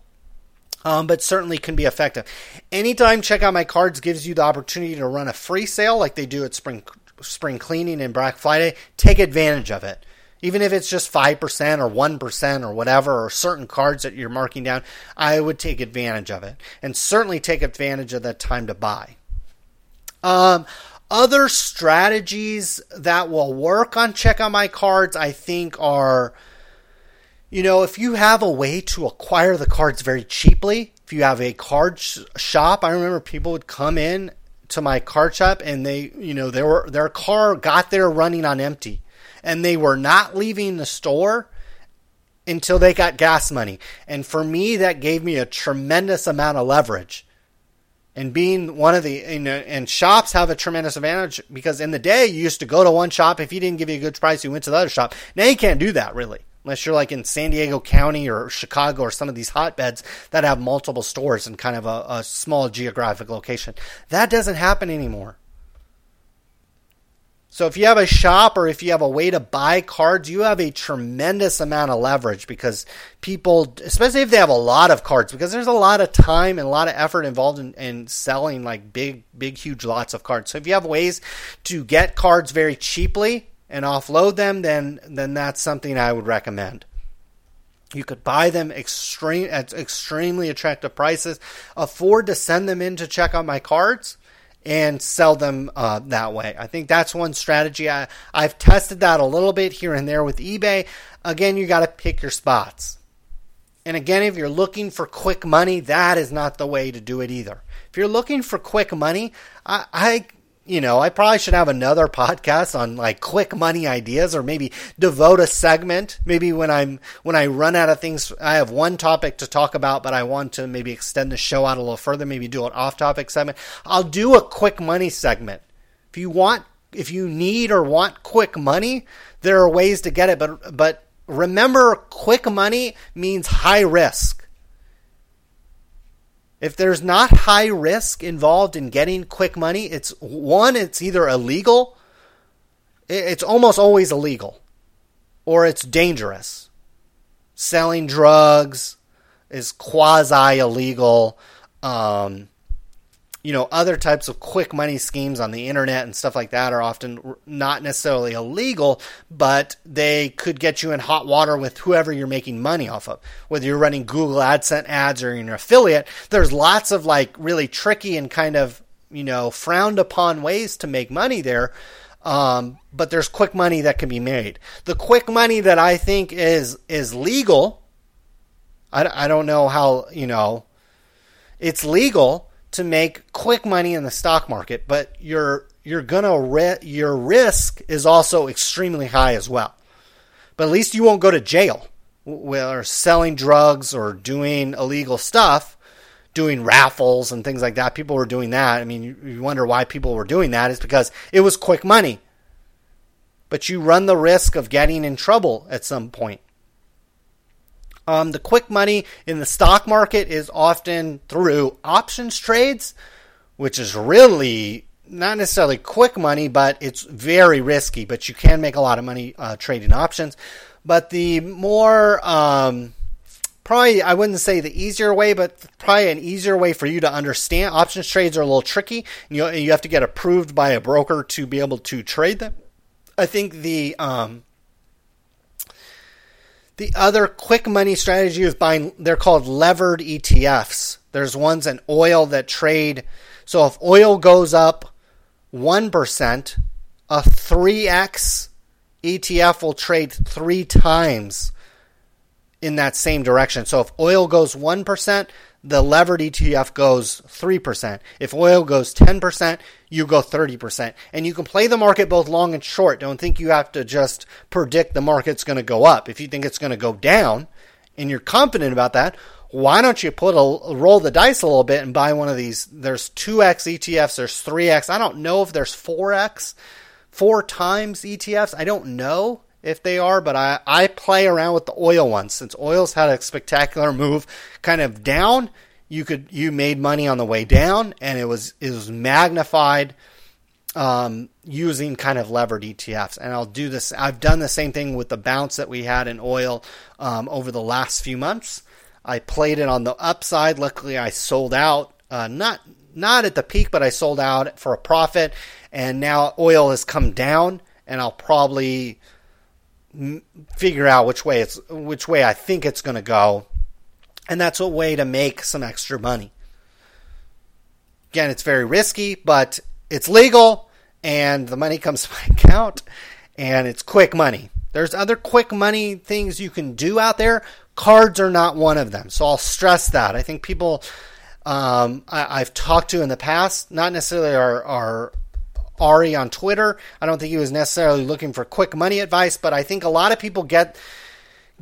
Um, but certainly can be effective. Anytime Check Out My Cards gives you the opportunity to run a free sale like they do at Spring Spring Cleaning and Black Friday, take advantage of it even if it's just 5% or 1% or whatever, or certain cards that you're marking down, I would take advantage of it and certainly take advantage of that time to buy. Um, other strategies that will work on check on my cards, I think, are you know, if you have a way to acquire the cards very cheaply, if you have a card sh- shop, I remember people would come in to my card shop and they, you know, they were, their car got there running on empty and they were not leaving the store until they got gas money. And for me, that gave me a tremendous amount of leverage. And being one of the, and shops have a tremendous advantage because in the day you used to go to one shop. If he didn't give you a good price, you went to the other shop. Now you can't do that really. Unless you're like in San Diego County or Chicago or some of these hotbeds that have multiple stores in kind of a, a, small geographic location. That doesn't happen anymore. So if you have a shop or if you have a way to buy cards, you have a tremendous amount of leverage because people, especially if they have a lot of cards, because there's a lot of time and a lot of effort involved in, in selling like big, big, huge lots of cards. So if you have ways to get cards very cheaply and offload them, then then that's something I would recommend. You could buy them extreme at extremely attractive prices, afford to send them in to check out my cards and sell them uh, that way. I think that's one strategy. I, I've tested that a little bit here and there with eBay. Again, you got to pick your spots. And again, if you're looking for quick money, that is not the way to do it either. If you're looking for quick money, I, I you know, I probably should have another podcast on like quick money ideas or maybe devote a segment. Maybe when I'm, when I run out of things, I have one topic to talk about, but I want to maybe extend the show out a little further, maybe do an off topic segment. I'll do a quick money segment. If you want, if you need or want quick money, there are ways to get it, but, but remember quick money means high risk. If there's not high risk involved in getting quick money, it's one, it's either illegal, it's almost always illegal, or it's dangerous. Selling drugs is quasi illegal. Um, you know, other types of quick money schemes on the internet and stuff like that are often not necessarily illegal, but they could get you in hot water with whoever you're making money off of. Whether you're running Google AdSense ads or you're an affiliate, there's lots of like really tricky and kind of, you know, frowned upon ways to make money there. Um, but there's quick money that can be made. The quick money that I think is, is legal. I, I don't know how, you know, it's legal to make quick money in the stock market, but you're you're gonna your risk is also extremely high as well. But at least you won't go to jail, whether selling drugs or doing illegal stuff, doing raffles and things like that. People were doing that. I mean, you, you wonder why people were doing that. Is because it was quick money. But you run the risk of getting in trouble at some point. Um, the quick money in the stock market is often through options trades, which is really not necessarily quick money, but it's very risky. But you can make a lot of money uh, trading options. But the more um, probably I wouldn't say the easier way, but probably an easier way for you to understand. Options trades are a little tricky. You you have to get approved by a broker to be able to trade them. I think the um, the other quick money strategy is buying, they're called levered ETFs. There's ones in oil that trade. So if oil goes up 1%, a 3x ETF will trade three times in that same direction. So if oil goes 1%, the levered ETF goes 3%. If oil goes 10%, you go 30%. And you can play the market both long and short. Don't think you have to just predict the market's going to go up. If you think it's going to go down and you're confident about that, why don't you put a roll the dice a little bit and buy one of these? There's 2x ETFs, there's 3x. I don't know if there's 4x, four times ETFs. I don't know if they are, but I, I play around with the oil ones since oil's had a spectacular move kind of down. You could you made money on the way down, and it was it was magnified um, using kind of levered ETFs. And I'll do this. I've done the same thing with the bounce that we had in oil um, over the last few months. I played it on the upside. Luckily, I sold out. Uh, not not at the peak, but I sold out for a profit. And now oil has come down, and I'll probably figure out which way it's which way I think it's going to go, and that's a way to make some extra money. Again, it's very risky, but it's legal, and the money comes to my account, and it's quick money. There's other quick money things you can do out there. Cards are not one of them, so I'll stress that. I think people um, I, have talked to in the past, not necessarily are, are Ari on Twitter. I don't think he was necessarily looking for quick money advice, but I think a lot of people get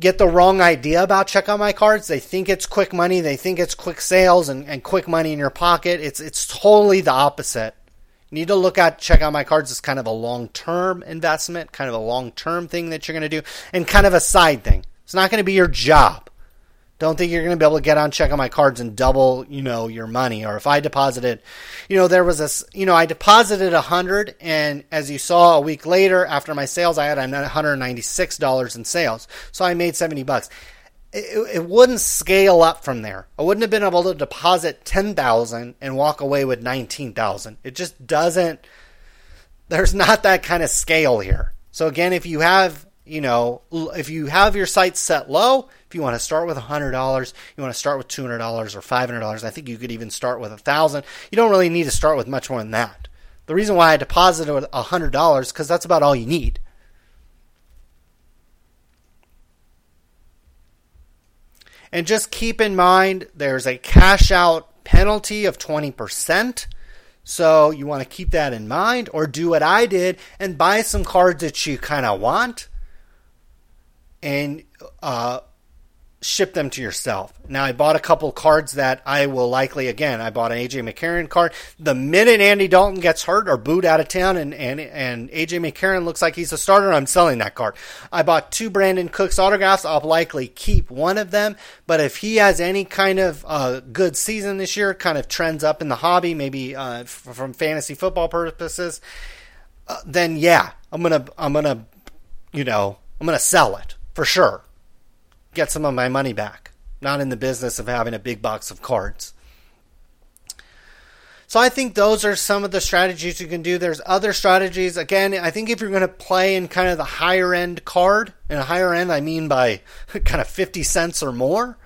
get the wrong idea about check out my cards. They think it's quick money, they think it's quick sales and, and quick money in your pocket. It's it's totally the opposite. You need to look at check out my cards as kind of a long term investment, kind of a long term thing that you're going to do, and kind of a side thing. It's not going to be your job. Don't think you're going to be able to get on check out my cards and double, you know, your money. Or if I deposited, you know, there was this, you know, I deposited a hundred, and as you saw a week later after my sales, I had 196 dollars in sales, so I made 70 bucks. It, it wouldn't scale up from there. I wouldn't have been able to deposit 10,000 and walk away with 19,000. It just doesn't. There's not that kind of scale here. So again, if you have you know, if you have your sights set low, if you want to start with $100, you want to start with $200 or $500, I think you could even start with 1000 You don't really need to start with much more than that. The reason why I deposited $100 because that's about all you need. And just keep in mind there's a cash out penalty of 20%. So you want to keep that in mind or do what I did and buy some cards that you kind of want and uh, ship them to yourself. Now, I bought a couple cards that I will likely, again, I bought an AJ McCarron card. The minute Andy Dalton gets hurt or booed out of town and, and, and AJ McCarron looks like he's a starter, I'm selling that card. I bought two Brandin Cooks autographs. I'll likely keep one of them. But if he has any kind of uh, good season this year, kind of trends up in the hobby, maybe uh, from fantasy football purposes, uh, then yeah, I'm gonna, I'm gonna, you know, I'm gonna sell it for sure. Get some of my money back. Not in the business of having a big box of cards. So I think those are some of the strategies you can do. There's other strategies. Again, I think if you're going to play in kind of the higher end card, and higher end I mean by kind of 50 cents or more,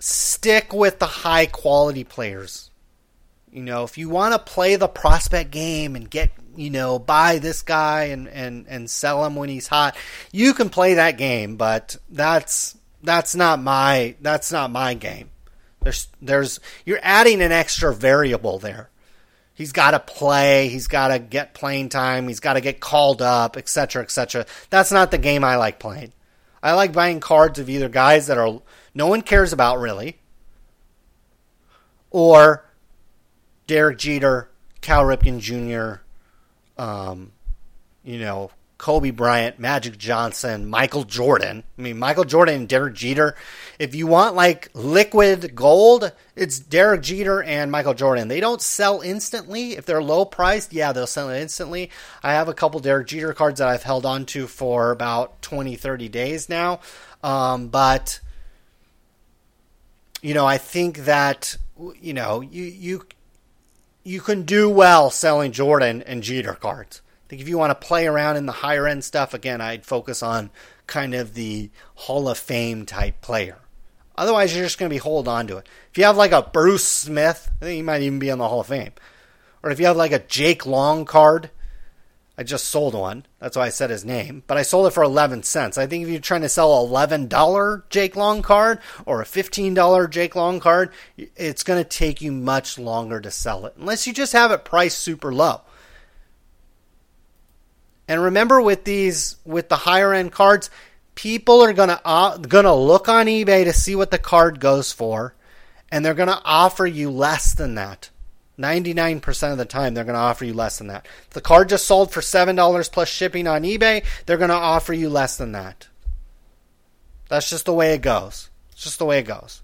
stick with the high quality players. You know, if you want to play the prospect game and get you know, buy this guy and, and, and sell him when he's hot. You can play that game, but that's that's not my that's not my game. There's there's you're adding an extra variable there. He's got to play. He's got to get playing time. He's got to get called up, etc., etc. That's not the game I like playing. I like buying cards of either guys that are no one cares about really, or Derek Jeter, Cal Ripken Jr., um, you know, Kobe Bryant, Magic Johnson, Michael Jordan. I mean, Michael Jordan and Derek Jeter. If you want like liquid gold, it's Derek Jeter and Michael Jordan. They don't sell instantly. If they're low priced, yeah, they'll sell it instantly. I have a couple Derek Jeter cards that I've held on to for about 20, 30 days now. Um, but, you know, I think that, you know, you, you, you can do well selling Jordan and Jeter cards. I think if you want to play around in the higher end stuff, again, I'd focus on kind of the Hall of Fame type player. Otherwise, you're just going to be hold on to it. If you have like a Bruce Smith, I think he might even be in the Hall of Fame. Or if you have like a Jake Long card, I just sold one. That's why I said his name. But I sold it for 11 cents. I think if you're trying to sell a $11 Jake Long card or a $15 Jake Long card, it's going to take you much longer to sell it. Unless you just have it priced super low. And remember with these with the higher end cards, people are going to uh, going to look on eBay to see what the card goes for and they're going to offer you less than that. 99% of the time, they're going to offer you less than that. If the card just sold for $7 plus shipping on eBay, they're going to offer you less than that. That's just the way it goes. It's just the way it goes.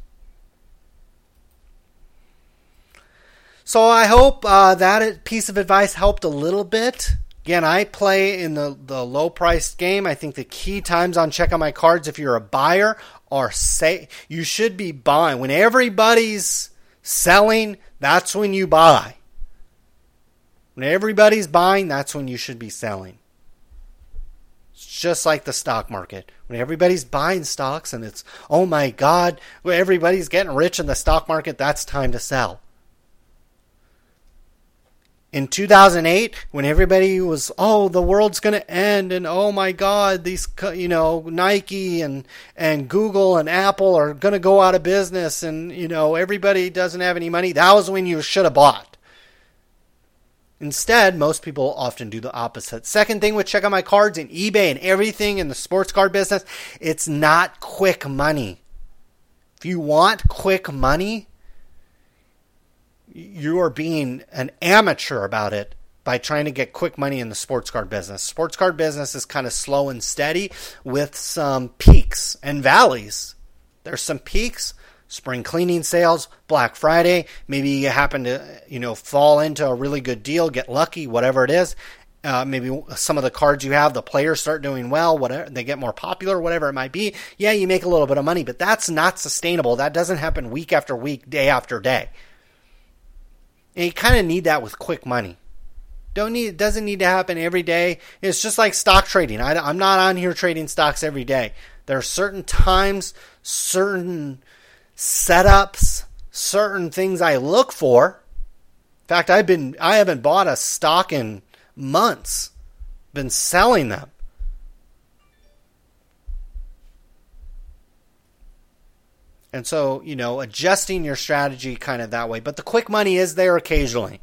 So I hope uh, that piece of advice helped a little bit. Again, I play in the, the low priced game. I think the key times on check out my cards, if you're a buyer, are say you should be buying when everybody's selling that's when you buy. When everybody's buying, that's when you should be selling. It's just like the stock market. When everybody's buying stocks and it's, oh my God, everybody's getting rich in the stock market, that's time to sell in 2008 when everybody was oh the world's going to end and oh my god these you know Nike and and Google and Apple are going to go out of business and you know everybody doesn't have any money. That was when you should have bought. Instead most people often do the opposite. Second thing with check out my cards and eBay and everything in the sports card business it's not quick money. If you want quick money you are being an amateur about it by trying to get quick money in the sports card business. Sports card business is kind of slow and steady with some peaks and valleys. There's some peaks, spring cleaning sales, Black Friday, maybe you happen to, you know, fall into a really good deal, get lucky, whatever it is. Uh, maybe some of the cards you have, the players start doing well, whatever they get more popular, whatever it might be. Yeah, you make a little bit of money, but that's not sustainable. That doesn't happen week after week, day after day. And you kind of need that with quick money. Don't need it doesn't need to happen every day. It's just like stock trading. I, I'm not on here trading stocks every day. There are certain times, certain setups, certain things I look for. In fact, I've been I haven't bought a stock in months. Been selling them. And so, you know, adjusting your strategy kind of that way. But the quick money is there occasionally.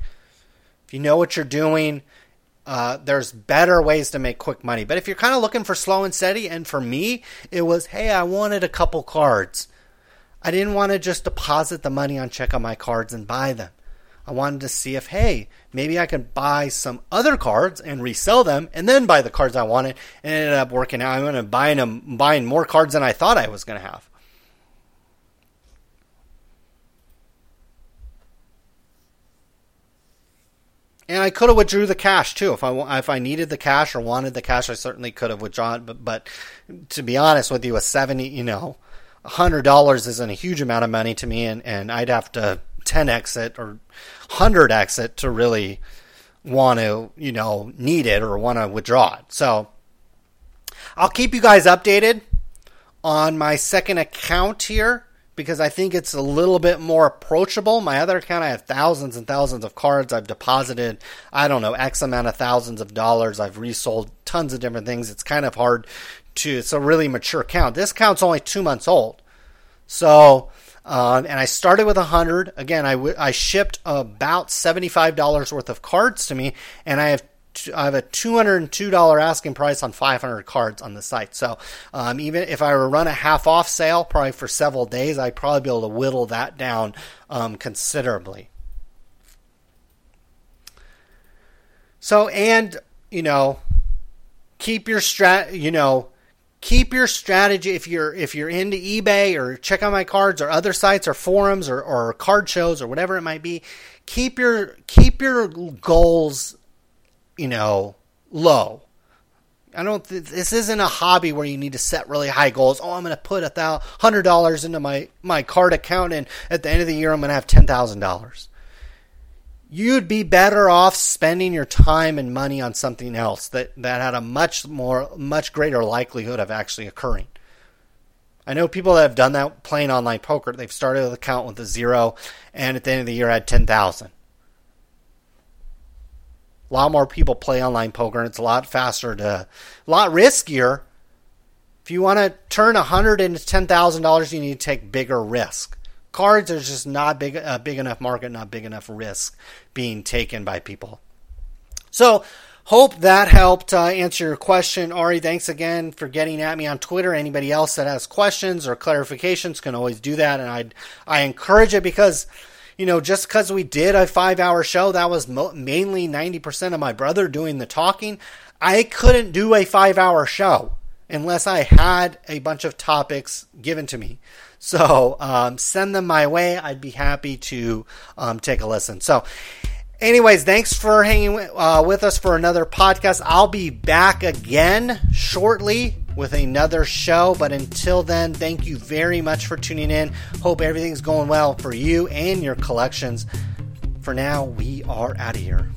If you know what you're doing, uh, there's better ways to make quick money. But if you're kind of looking for slow and steady, and for me, it was, hey, I wanted a couple cards. I didn't want to just deposit the money on check out my cards and buy them. I wanted to see if, hey, maybe I can buy some other cards and resell them and then buy the cards I wanted. And ended up working out. I ended up buying them, buying more cards than I thought I was going to have. And I could have withdrew the cash too if I if I needed the cash or wanted the cash. I certainly could have withdrawn. But but to be honest with you, a seventy you know, hundred dollars isn't a huge amount of money to me, and and I'd have to ten exit or hundred exit to really want to you know need it or want to withdraw it. So I'll keep you guys updated on my second account here because I think it's a little bit more approachable. My other account, I have thousands and thousands of cards. I've deposited, I don't know, X amount of thousands of dollars. I've resold tons of different things. It's kind of hard to, it's a really mature account. This account's only two months old. So, um, and I started with a hundred. Again, I, w- I shipped about $75 worth of cards to me, and I have I have a $202 asking price on 500 cards on the site. So um, even if I were to run a half off sale, probably for several days, I'd probably be able to whittle that down um, considerably. So and you know, keep your strat. You know, keep your strategy if you're if you're into eBay or check out my cards or other sites or forums or, or card shows or whatever it might be. Keep your keep your goals you know, low. I don't. Th- this isn't a hobby where you need to set really high goals. Oh, I'm going to put a hundred dollars into my my card account, and at the end of the year, I'm going to have ten thousand dollars. You'd be better off spending your time and money on something else that that had a much more, much greater likelihood of actually occurring. I know people that have done that playing online poker. They've started an account with a zero, and at the end of the year, had ten thousand a lot more people play online poker, and it's a lot faster to, a lot riskier. If you want to turn a hundred into ten thousand dollars, you need to take bigger risk. Cards are just not big a big enough market, not big enough risk being taken by people. So, hope that helped uh, answer your question, Ari. Thanks again for getting at me on Twitter. Anybody else that has questions or clarifications can always do that, and I I encourage it because you know, just because we did a five hour show, that was mo- mainly 90% of my brother doing the talking. I couldn't do a five hour show unless I had a bunch of topics given to me. So um, send them my way. I'd be happy to um, take a listen. So, anyways, thanks for hanging uh, with us for another podcast. I'll be back again shortly with another show. But until then, thank you very much for tuning in. Hope everything's going well for you and your collections. For now, we are out of here.